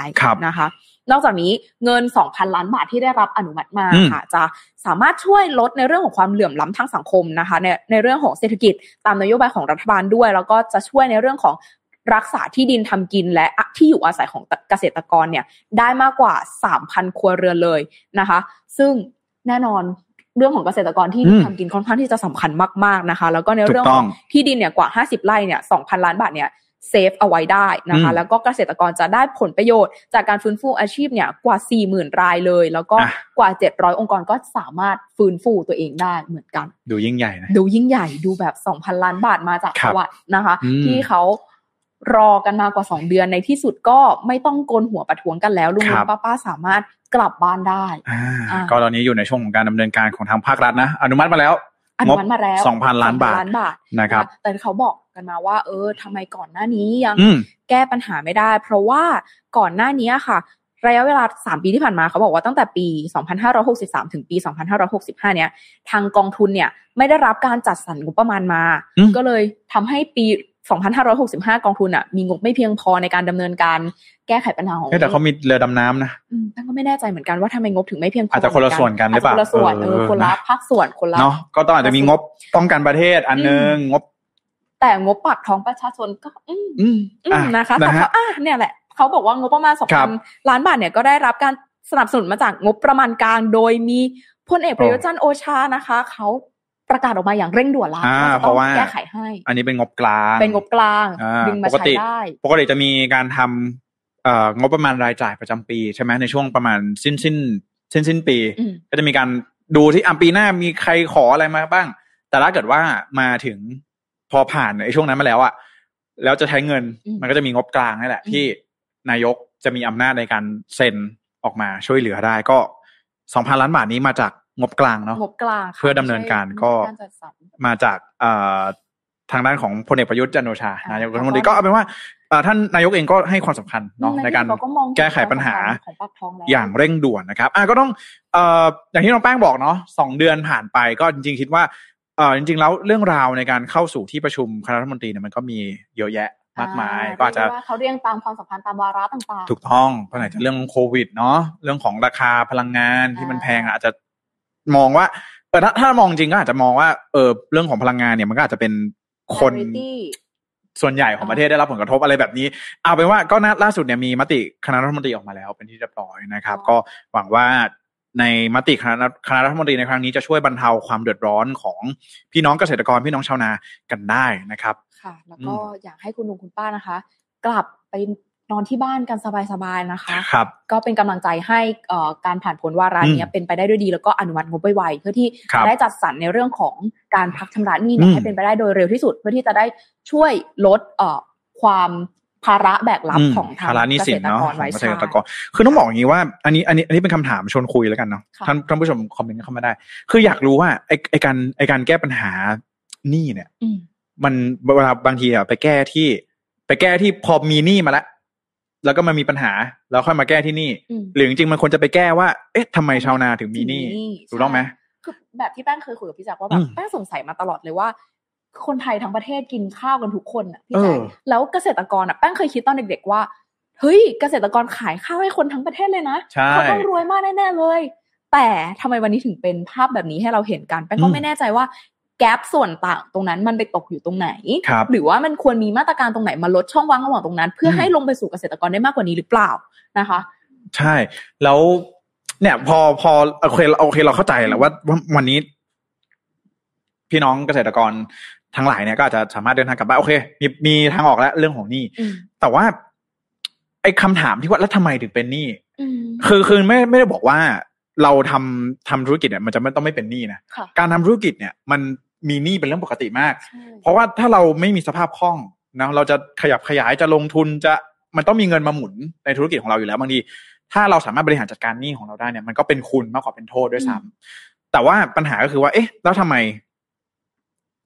นะคะ นอกจากนี้เงิน 2,000 ล้านบาทที่ได้รับอนุมัติมาค่ะจะสามารถช่วยลดในเรื่องของความเหลื่อมล้ำทางสังคมนะคะในในเรื่องของเศรษฐกิจตามนโยบายของรัฐบาลด้วย แล้วก็จะช่วยในเรื่องของรักษาที่ดินทำกินและที่อยู่อาศัยของเกษตรกรเนี่ยได้มากกว่า 3,000 ครัวเรือนเลยนะคะ ซึ่งแน่นอน เรื่องของเกษตรกรที่ทำกินค่อนข้างที่จะสำคัญมากๆนะคะ แล้วก็ในเรื่องของที่ดินเนี่ยกว่า 50 ไร่เนี่ย2,000 ล้านบาทเนี่ยเซฟเอาไว้ได้นะคะ แล้วก็เกษตรกรจะได้ผลประโยชน์ จากการฟื้นฟูอาชีพเนี่ยกว่า 40,000 รายเลย แล้วก็กว่า 700 องค์กรก็สามารถฟื้นฟูตัวเองได้เหมือนกัน ดูยิ่งใหญ่นะดูยิ่งใหญ่ดูแบบ 2,000 ล้านบาทมาจากวัดนะคะ ที่เขา รอกันมากว่า 2 เดือนในที่สุดก็ไม่ต้องโกนหัวประท้วงกันแล้วลุงลุงป้าป้าสามารถกลับบ้านได้ก็ตอนนี้อยู่ในช่วงของการดำเนินการของทางภาครัฐนะ อนุมัติมาแล้วอนุมัติมาแล้วสองพันล้านบาทนะครับ แต่เขาบอกกันมาว่า เออทำไมก่อนหน้านี้ยังแก้ปัญหาไม่ได้ เพราะว่าก่อนหน้านี้ค่ะระยะเวลาสามปีที่ผ่านมาเขาบอกว่าตั้งแต่ปี 2563 ถึงปี 2565 เนี้ยทางกองทุนเนี่ย ไม่ได้รับการจัดสรรงบประมาณมา ก็เลยทำให้ปี 2,565 กองทุนอะมีงบไม่เพียงพอในการดำเนินการแก้ไขปัญหาของแต่เขามีเรือดำน้ำนะตั้งก็ไม่แน่ใจเหมือนกันว่าทำไมงบถึงไม่เพียงพออาจจะคนละส่วนกันหรือเปล่าคนละส่วนเออคนละภาคส่วนคนละเนาะก็ต้องอาจจะมีงบป้องกันประเทศอันนึงงบ แต่งบปากท้องประชาชนก็ อืมนะคะแต่เขาอะเนี่ยแหละเขาบอกว่างบประมาณสองพันล้านบาทเนี่ยก็ได้รับการสนับสนุนมาจากงบประมาณกลางโดยมีพลเอกประยุทธ์จันโอชานะคะ เขา ประกาศออกมาอย่างเร่งด่วนแล้วเพราะว่าแก้ไขให้ อันนี้เป็นงบกลาง เป็นงบกลางดึงมาใช้ได้ปกติจะมีการทำงบประมาณรายจ่ายประจำปีใช่ไหมในช่วงประมาณสิ้นสิ้นสิ้นสิ้นปี ก็จะมีการดูที่อัมปีหน้ามีใครขออะไรมาบ้าง แต่ถ้าเกิดว่ามาถึงพอผ่านในช่วงนั้นมาแล้วอะแล้วจะใช้เงินมันก็จะมีงบกลางนี่แหละ ที่นายกจะมีอำนาจในการเซ็นออกมาช่วยเหลือได้ก็สองพันล้านบาทนี้มาจาก งบกลางเนาะงบกลางเพื่อดำเนินการก็มาจากทางด้านของพลเอกประยุทธ์จันโอชานายกรัฐมนตรีก็เอาเป็นว่าท่านนายกเองก็ให้ความสำคัญเนาะในการแก้ไขปัญหาอย่างเร่งด่วนนะครับอะก็ต้องเอ่ออย่างที่น้องแป้งบอกเนาะสองเดือนผ่านไปก็จริงๆคิดว่าเออจริงๆแล้วเรื่องราวในการเข้าสู่ที่ประชุมคณะรัฐมนตรีเนี่ยมันก็มีเยอะแยะมากมายก็อาจจะเขาเรียงตามความสัมพันธ์ตามวาระต่างๆ ถูกต้องเพราะไหนจะเรื่องโควิดเนาะเรื่องของราคาพลังงานที่มันแพงอาจจะ มองว่าเออถ้าถ้ามองจริงก็อาจจะมองว่าเออเรื่องของพลังงานเนี่ยมันก็อาจจะเป็นคน ส่วนใหญ่ของประเทศได้รับผลกระทบอะไรแบบนี้ เอาเป็นว่าก็ล่าสุดเนี่ยมีมติคณะรัฐมนตรีออกมาแล้ว เป็นที่เรียบร้อยนะครับ ก็หวังว่าในมติคณะคณะรัฐมนตรีในครั้งนี้จะช่วยบรรเทาความเดือดร้อนของพี่น้องเกษตรกรพี่น้องชาวนากันได้นะครับ ค่ะ แล้วก็อยากให้คุณลุงคุณป้านะคะ กลับไป นอนที่บ้านกันสบายๆนะคะครับก็เป็นกำลังใจให้การผ่านผลวาระนี้เป็นไปได้ด้วยดี แล้วก็อนุมัติงบไวๆเพื่อที่จะได้จัดสรรในเรื่องของการพักชำระหนี้ให้เป็นไปได้โดยเร็วที่สุด เพื่อที่จะได้ช่วยลดความภาระแบกรับของทางเกษตรกรไว้เกษตรกรคือต้องบอกอย่างนี้ว่า อันนี้อันนี้อันนี้เป็นคำถามชวนคุยแล้วกันเนาะท่านท่านผู้ชมคอมเมนต์เข้ามาได้ คืออยากรู้ว่าไอไอการไอการแก้ปัญหาหนี้เนี่ยมันเวลาบางทีอะไปแก้ที่ ไปแก้ที่พอมีหนี้มาแล้ว แล้วก็มามีปัญหาแล้วค่อยมาแก้ที่นี่ หรือจริงๆมันควรจะไปแก้ว่า เอ๊ะทำไมชาวนาถึงมีหนี้ถูกต้องไหมคือแบบที่แป้งเคยคุยกับพี่จักว่าแบบแป้งสงสัยมาตลอดเลยว่า คนไทยทั้งประเทศกินข้าวกันทุกคนอะพี่แจ๊แล้วเกษตรกรอะแป้งเคยคิดตอนเด็ก ๆ ว่าเฮ้ยเกษตรกรขายข้าวให้คนทั้งประเทศเลยนะเขาต้องรวยมากแน่ๆเลย แต่ทำไมวันนี้ถึงเป็นภาพแบบนี้ให้เราเห็นกันแป้งก็ไม่แน่ใจว่า แกลบส่วนต่างตรงนั้นมันไปตกอยู่ตรงไหนหรือว่ามันควรมีมาตรการตรงไหนมาลดช่องว่างระหว่างตรงนั้น เพื่อให้ลงไปสู่เกษตรกรได้มากกว่านี้หรือเปล่านะคะ ใช่ แล้วเนี่ย พอพอโอเคโอเคเราเข้าใจแล้วว่าวันนี้ พี่น้องเกษตรกรทั้งหลายเนี่ยก็อาจจะสามารถเดินทางกลับบ้านโอเค มีมีทางออกแล้วเรื่องของหนี้แต่ว่า ไอ้คำถามที่ว่าแล้วทำไมถึงเป็นหนี้คือคือไม่ไม่ได้บอกว่าเราทำทำธุรกิจเนี่ยมันจะไม่ต้องไม่เป็นหนี้นะ การทำธุรกิจเนี่ย มัน มีหนี้เป็นเรื่องปกติมาก เพราะว่าถ้าเราไม่มีสภาพคล่องนะเราจะขยับขยายจะลงทุนจะมันต้องมีเงินมาหมุนในธุรกิจของเราอยู่แล้วบางทีถ้าเราสามารถบริหารจัดการหนี้ของเราได้เนี่ยมันก็เป็นคุณมากกว่าเป็นโทษด้วยซ้ำแต่ว่าปัญหาก็คือว่า เอ๊ะ แล้วทำไม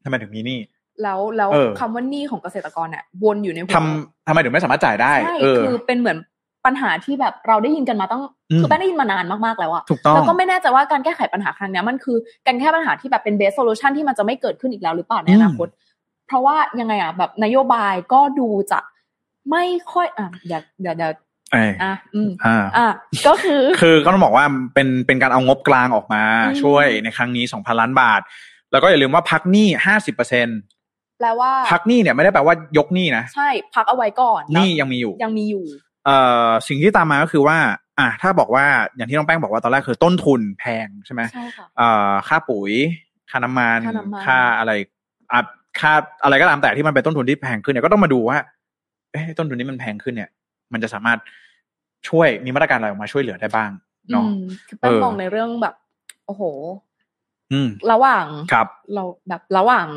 ทำไมถึงมีหนี้แล้วแล้วคำว่าหนี้ของเกษตรกรเนี่ยวนอยู่ในหัวทำทำไมถึงไม่สามารถจ่ายได้ใช่คือเป็นเหมือน ปัญหาที่แบบเราได้ยินกันมาตั้งคือแป้งได้ยินมานานมากๆแล้วอะถูกต้องแล้วก็ไม่แน่ใจว่าการแก้ไขปัญหาครั้งนี้มันคือการแก้ปัญหาที่แบบเป็น best solution ที่มันจะไม่เกิดขึ้นอีกแล้วหรือเปล่าในอนาคต เพราะว่ายังไงอะแบบนโยบายก็ดูจะไม่ค่อยอะเดี๋ยวเดี๋ยวเดี๋ยวอะอืมอ่าอ่าก็คือ คือก็ต้องบอกว่าเป็นเป็นการเอางบกลางออกมา ช่วยในครั้งนี้สองพันล้านบาท แล้วก็อย่าลืมว่าพักหนี้ห้าสิบเปอร์เซ็นต์แปลว่าพักหนี้เนี่ยไม่ได้แปลว่ายกหนี้นะใช่พักเอาไว้ก่อนหนี้ยังมีอยู่ยังมีอยู่ เอ่อสิ่งที่ตามมาก็คือว่า อะถ้าบอกว่าอย่างที่น้องแป้งบอกว่าตอนแรกคือต้นทุนแพงใช่ไหมใช่ค่ะเอ่อค่าปุ๋ยค่าน้ำมัน ค่าอะไรอะค่าอะไรก็ตามแต่ที่มันเป็นต้นทุนที่แพงขึ้นเนี่ยก็ต้องมาดูว่าเอ๊ะต้นทุนนี้มันแพงขึ้นเนี่ย มันจะสามารถช่วยมีมาตรการอะไรออกมาช่วยเหลือได้บ้างเนาะคือแป้งมองในเรื่องแบบ โอ้โห อืม ระหว่าง ครับ เราแบบระหว่าง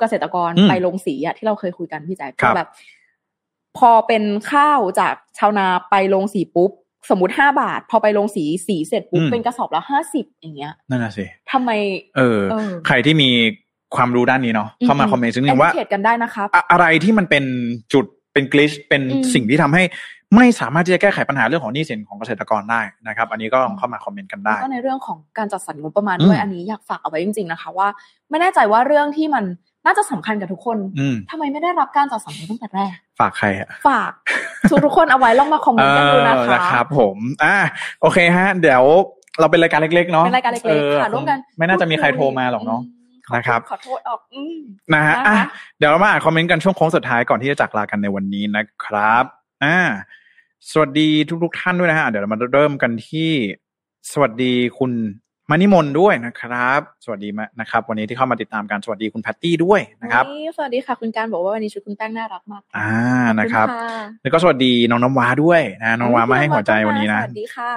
เกษตรกรไปลงสีอะที่เราเคยคุยกันพี่แจ๊คแบบ พอเป็นข้าวจากชาวนาไปลงสีปุ๊บสมมติห้าบาท พอไปลงสีสีเสร็จปุ๊บเป็นกระสอบละห้าสิบอย่างเงี้ยนั่นแหะสิทำไม เออ ใครที่มีความรู้ด้านนี้เนาะเข้ามาคอมเมนต์ซึ่งนึงว่าเกันได้นะครับอะไรที่มันเป็นจุดเป็นกลิชเป็นสิ่งที่ทำให้ไม่สามารถที่จะแก้ไขปัญหาเรื่องของหนี้สินของเกษตรกรได้นะครับ อันนี้ก็ลองเข้ามาคอมเมนต์กันได้ก็ในเรื่องของการจัดสรรงบประมาณด้วยอันนี้อยากฝากเอาไว้จริง ๆนะคะ ว่า ไม่แน่ใจว่าเรื่องที่มันน่าจะสำคัญกับทุกคนทำไมไม่ได้รับการจัดสรรตั้งแต่แรก ฝากใครอะฝากทุกทุกคนเอาไว้ลองมาคอมเมนต์กันดูนะคะนะครับผมอ่าโอเคฮะ เดี๋ยวเราเป็นรายการเล็กๆเนาะเป็นรายการเล็กๆค่ะร่วมกัน ไม่น่าจะมีใครโทรมาหรอกเนาะนะครับขอโทษออกนะฮะเดี๋ยวเรามาอ่านคอมเมนต์กันช่วงโค้งสุดท้ายก่อนที่จะจากลากันในวันนี้นะครับอ่าสวัสดีทุกๆท่านด้วยนะฮะเดี๋ยวเรามาเริ่มกันที่สวัสดีคุณ มานิมนด้วยนะครับ สวัสดีมานะครับ วันนี้ที่เข้ามาติดตามการสวัสดีคุณแพตตี้ด้วยนะครับสวัสดีค่ะคุณการบอกว่าวันนี้ชุดคุณแป้งน่ารักมาก อ่านะครับ แล้วก็สวัสดีน้องน้ำว้าด้วยนะน้องว้ามาให้หัวใจวันนี้นะ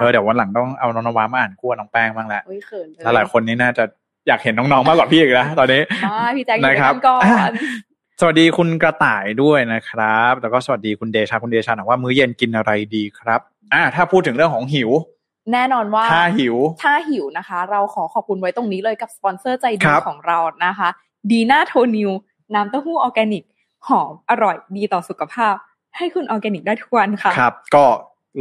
เออเดี๋ยววันหลังต้องเอาน้องน้ำว้ามาอ่านคู่น้องแป้งบ้างแหละหลายคนนี้น่าจะอยากเห็นน้องๆมากกว่าพี่อีกนะตอนนี้พี่แจ็คนะครับก่อนสวัสดีคุณกระต่ายด้วยนะครับ แล้วก็สวัสดีคุณเดชาคุณเดชาบอกว่ามื้อเย็นกินอะไรดีครับ อ่าถ้าพูดถึงเรื่องของหิว แน่นอนว่าถ้าหิว ถ้าหิวนะคะ เราขอขอบคุณไว้ตรงนี้เลยกับสปอนเซอร์ใจดีของเรานะคะดีน่าโทนิวน้ำเต้าหู้ออร์แกนิก หอมอร่อยดีต่อสุขภาพ ให้คุณออร์แกนิกได้ทุกวันค่ะครับ ก็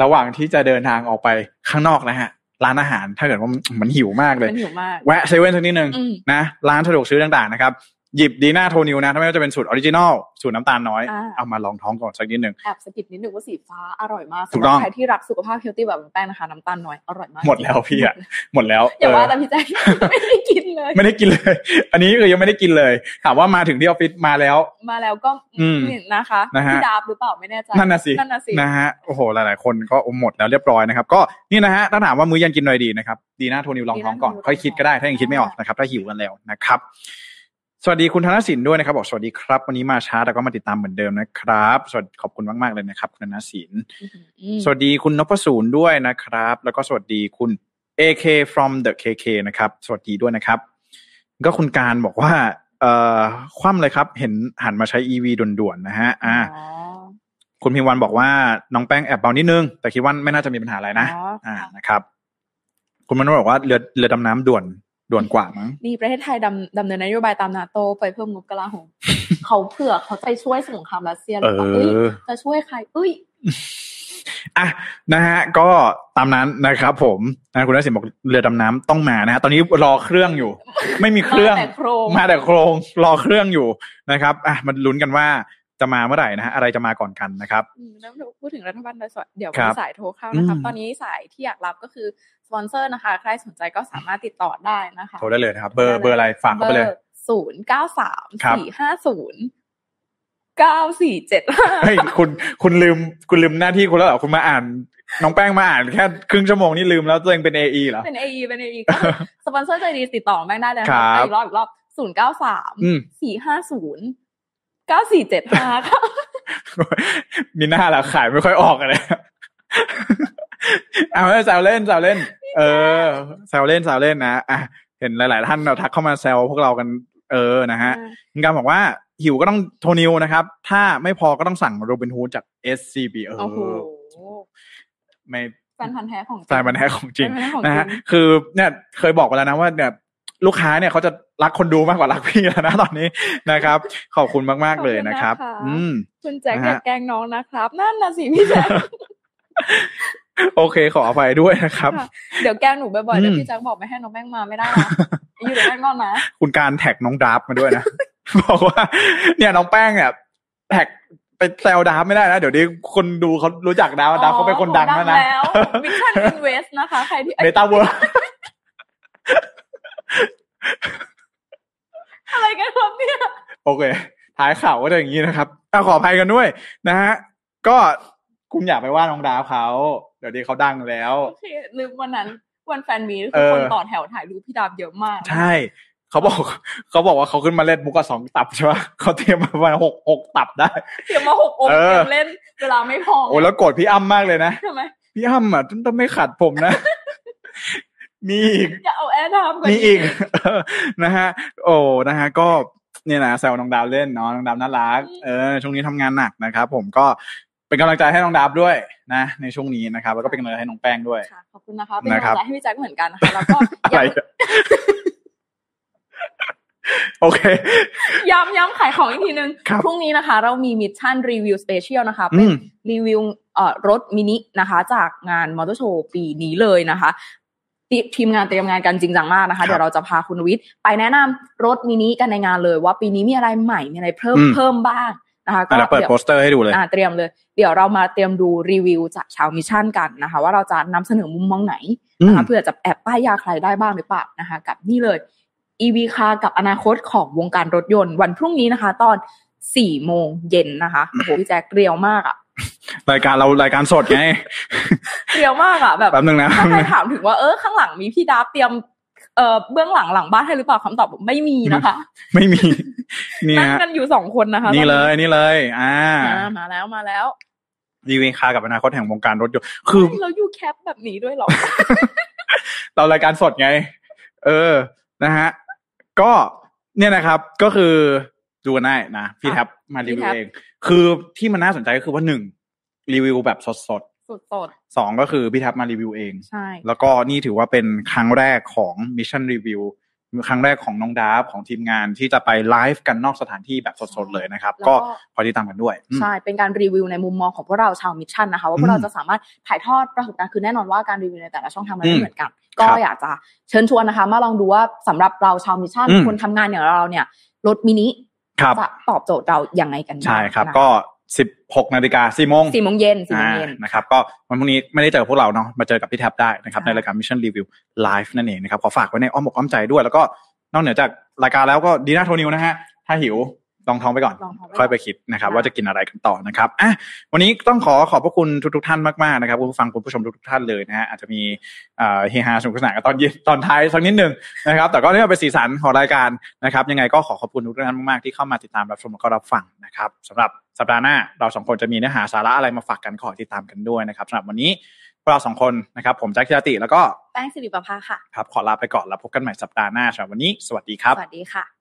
ระหว่างที่จะเดินทางออกไปข้างนอกนะฮะร้านอาหารถ้าเกิดว่ามันหิวมากเลยมันหิวมากแวะเซเว่นสักนิดนึงอืมนะร้านสะดวกซื้อต่างๆนะครับ หยิบดีน่าโทนิวนะถ้าไม่ว่าจะเป็นสูตร original สูตรน้ำตาลน้อยอ่าเอามารองท้องก่อนสักนิดนึงแอบ skip นิดนึงว่าสีฟ้าอร่อยมากถูกต้องสำหต้รัอบใครที่รักสุขภาพ healthy แบบแป้งนะคะน้ำตาลน้อยอร่อยมาก หมดแล้วพี่อะหมดแล้วอย่าว่าเอแต่อพี่แจ๊คไม่ได้กินเลย ไม่ได้กินเลย อันนี้คือยังไม่ได้กินเลย ถามว่ามาถึงที่ออฟฟิศมาแล้ว มาแล้วก็อืมนี่นะคะนะฮะพี่ดาบหรือเปล่าไม่แน่ใจนั่นน่ะสินั่นน่ะสินะฮะโอ้โหหลายๆ คนก็อมหมดแล้วเรียบร้อยนะครับก็นี่นะฮะถ้าถามว่ามื้อเย็นกินอะไรดีนะครับดีน่าโทนิวลองท้องก่อนดีน่าโทนิวค่อยคิดก็ได้ถ้ายังคิดไม่ออกนะครับถ้าหิวกันแล้วนะครับ สวัสดีคุณธนสินด้วยนะครับ บอกสวัสดีครับ วันนี้มาช้าแต่ก็มาติดตามเหมือนเดิมนะครับ สวัสดีขอบคุณมากๆเลยนะครับ คุณธนสินอืมสวัสดีคุณนพศูนย์ด้วยนะครับ แล้วก็สวัสดีคุณ AK from the KK นะครับ สวัสดีด้วยนะครับ ก็คุณการบอกว่า เอ่อคว่ำเลยครับ เห็นหันมาใช้ EV ด่วนๆนะฮะ อ่าอ๋อคุณพิมพ์วันบอกว่าน้องแป้งแอบเบานิดนึง แต่คิดว่าไม่น่าจะมีปัญหาอะไรนะอ๋ออ่อ่านะครับ คุณมโนบอกว่าเรือเรือดำน้ำด่วน ด่วนกว่ามั้งนี่ประเทศไทยดำดำเนินนโยบายตามนาโตไปเพิ่มงบกลาโหมเขาเผื่อเขาไปช่วยสงครามรัสเซียหเอรือเปล่าเอ้ยอจะช่วยใครเอ้ยอะนะฮะก็ตามนั้นนะครับผมนะคุณนสินบอกเรือดำน้ำต้องมานะฮะตอนนี้รอเครื่องอยู่ ไม่มีเครื่องมาแต่โครงมาแต่โครงรอเครื่องอยู่นะครับอะมันลุ้นกันว่า จะมาเมื่อไหร่นะฮะอะไรจะมาก่อนกันนะครับอืมแล้วพูดถึงรัฐบาลโดยสวัสดิ์เดี๋ยวครัมีบสายโทรเข้านะครับอืมตอนนี้สายที่อยากรับก็คือสปอนเซอร์นะคะ ใครสนใจก็สามารถติดต่อได้นะคะโทรได้เลยนะครับ เบอร์เบอร์อะไรฝากเข้าไปเลยศูนย์เก้าสามครับสี่ห้าศูนย์เก้าสี่เจ็ดห้าเฮ้ยคุณคุณลืมคุณลืมหน้าที่คุณแล้วเหรอคุณมาอ่านน้องแป้งมาอ่านแค่ครึ่งชั่วโมงนี่ลืมแล้วตัวเองเป็น AE เหรอ เป็นเอเป็นเอก็คือสปอนเซอร์ใจดีติดต่อแม่งได้เลยนะครัคะบอีกรอบอีกรอบศูนย์เก้าสามอืมสี่ห้าศูนย์ เก้าสี่เจ็ดห้าค่ะ มีหน้าละขายไม่ค่อยออกเลยเอาแซวเล่นแซวเล่น เออแซวเล่นแซวเล่นนะอะเห็นหลาย ๆ ท่านเราทักเข้ามาแซวพวกเรากันเออนะฮะคุณการบอกว่าหิวก็ต้องโทนิวนะครับ ถ้าไม่พอก็ต้องสั่งโรบินฮูดจาก SCB เอโอ้โหอไม่แฟนพันธ์แท้ของจริงสายบันแท้ของจริงแฟนพันธ์แท้ของจริงนะฮะคือเนี่ยเคยบอกไปแล้วนะว่าเนี่ย ลูกค้าเนี่ยเขาจะรักคนดูมากกว่ารักพี่แล้วนะตอนนี้นะครับ ขอบคุณมากๆเลยนะครับขอบคุณนะคะอืมคุณแจ็คนะอฮะย่าแกล้งน้องนะครับ นั่นน่ะสิพี่แจ็คโอเคขออภัยด้วยนะครับค่ะเดี๋ยวแกล้งหนูบ่อยๆเดี๋ยวอืมพี่แจ็คบอกไม่ให้น้องแป้งมาไม่ได้นะอยู่เดี๋ยวแป้งงอนนะคุณการแท็กน้องดราฟมาด้วยนะบอกว่า เนี่ยน้องแป้งเนี่ยแท็กไปแซวดราฟไม่ได้นะ เดี๋ยวนี้คนดูเขารู้จักดราฟดราฟเขาเป็นคนดังแล้วนะแล้วมิชชั่นอินเวสนะคะ ใครที่เมตาเวิร์ อะไรกันครับเนี่ย โอเคท้ายข่าวก็จะอย่างนี้นะครับอะขออภัยกันด้วย นะฮะ ก็คุณอยากไปว่าน้องดาวเขา เดี๋ยวนี้เขาดังแล้วโอเคลืมวันนั้น วันแฟนมีเอคืออคนต่อแถวถ่ายรูปพี่ดาบเยอะมาก ใช่เขาบอกเขาบอกว่าเขาขึ้นมาเล่นมุกกับสองตับใช่ปะเขาเตรียมมาประมาณหกหกตับได้เตรียมมาหกองค์เออเตรียมเล่นเวลาไม่พอโอ้แล้วโกรธพี่อ้ำมากเลยนะใช่ไหมพี่อ้ำอะต้องไม่ขัดผมนะ มีอีกอย่าเอาแอร์ทำกันมีอีกเออนะฮะ โอ้นะฮะ ก็เนี่ยนะแซวน้องดาวเล่นเนาะน้องดาวน่ารักเออช่วงนี้ทำงานหนักนะครับ ผมก็เป็นกำลังใจให้น้องดาวด้วยนะในช่วงนี้นะครับ แล้วก็เป็นกำลังใจให้น้องแป้งด้วยค่ะขอบคุณนะคะนะครับเป็นกำลับงใจให้พี่แจ็คเหมือนกันนะคะแล้วก็อะไรย้ำโอเค ย้ำย้ำขายของอีกทีนึงครับพรุ่งนี้นะคะ เรามี Mission Review Special นะคะอืเป็นรีวิวเอ่อรถมินินะคะ จากงานมอเตอร์โชว์ปีนี้เลยนะคะ ทีทีมงานเตรียมงานกันจริงจังมากนะคะครับเดี๋ยวเราจะพาคุณวิทย์ไปแนะนำรถมินิกันในงานเลยว่าปีนี้มีอะไรใหม่ มีอะไรเพิ่มอืมเพิ่มบ้างนะคะอะแล้วเดี๋ยวโปสเตอร์ให้ดูเลยอ่าเตรียมเลย เดี๋ยวเรามาเตรียมดูรีวิวจากชาวมิชชั่นกันนะคะ ว่าเราจะนำเสนอมุมมองไหนอืมนะคะเพื่อจะแอบป้ายยาใครได้บ้างหรือเปล่านะคะ กับนี่เลย EV car กับอนาคตของวงการรถยนต์วันพรุ่งนี้นะคะ ตอนสี่โมงเย็นนะคะโอ้โหพี่แจ็คเรียลมากอะ รายการเรารายการสดไงเรียลมากอะแบบแป๊บนึงนะถ้าใครถามถึงว่าเออข้างหลังมีพี่ดาฟเตรียมเอ่อเบื้องหลังหลังบ้านให้หรือเปล่าคำตอบผมไม่มีนะคะ ไม่มีนี่นั่งฮะกันอยู่สองคนนะคะ นี่เลยนี่เลยอ่าอ่า มาแล้วมาแล้วรีวิวคากับอนาคตแห่งวงการรถยนต์คือเราอยู่แคปแบบนี้ด้วยเหรอเรารายการสดไง เออนะฮะ ก็เนี่ยนะครับก็คือ ดูกันได้นะพี่ค่ะแท็บมารีวิพี่วแท็บเอง คือที่มันน่าสนใจก็คือว่าหนึ่งรีวิวแบบสดสุดสดๆสองก็คือพี่แท็บมารีวิวเองใช่แล้วก็นี่ถือว่าเป็นครั้งแรกของ Mission Review ครั้งแรกของน้องดาฟของทีมงานที่จะไปไลฟ์กันนอกสถานที่แบบสดๆเลยนะครับ ก็ขอติดตามกันด้วย ใช่ เป็นการรีวิวในมุมมองของพวกเราชาวมิชชั่นนะคะ ว่าพวกเราจะสามารถถ่ายทอดประสบการณ์คือแน่นอนว่าการรีวิวในแต่ละช่องทางมันไม่เหมือนกัน ก็อยากจะเชิญชวนนะคะ มาลองดูว่าสำหรับเราชาวมิชชั่นคนทำงานอย่างเราเนี่ยรถมินิ จะตอบโจทย์เราอย่างไรกันใช่ครับ ก็สิบหกนาฬิกาสี่โมงสี่โมงเย็นสี่โมงเย็นนะครับก็วันพรุ่งนี้ไม่ได้เจอพวกเราเนาะมาเจอกับพี่แท็บได้นะครับในรายการ Mission Review Live นั่นเองนะครับขอฝากไว้ในอ้อมอกอ้อมใจด้วย แล้วก็นอกเหนือจากรายการแล้วก็ดีน่าโทนิวนะฮะถ้าหิว ลองท้องไปก่อน ค่อยไปคิดนะครับ ว่าจะกินอะไรกันต่อนะครับอะวันนี้ต้องขอขอบพระคุณทุกๆท่านมากๆนะครับคุณผู้ฟังคุณผู้ชมทุกๆท่านเลยนะฮะอาจจะมีเฮฮาสนุกสนานกันตอนเย็นตอนท้ายสักนิดหนึ่งนะครับ แต่ก็นี่เป็นสีสันของรายการนะครับ ยังไงก็ขอขอบคุณทุกท่านมากๆที่เข้ามาติดตามรับชมแล้วก็รับฟังนะครับสำหรับสัปดาห์หน้าเราสองคนจะมีเนื้อหาสาระอะไรมาฝากกันขอติดตามกันด้วยนะครับสำหรับวันนี้พวกเราสองคนนะครับ ผมแจ็คคิรติแล้วก็แป้งสิริประภาค่ะครับขอลาไปก่อนแล้วพบกันใหม่สัปดาห์หน้าสำหรับวันนี้ สวัสดีครับสวัสดีค่ะ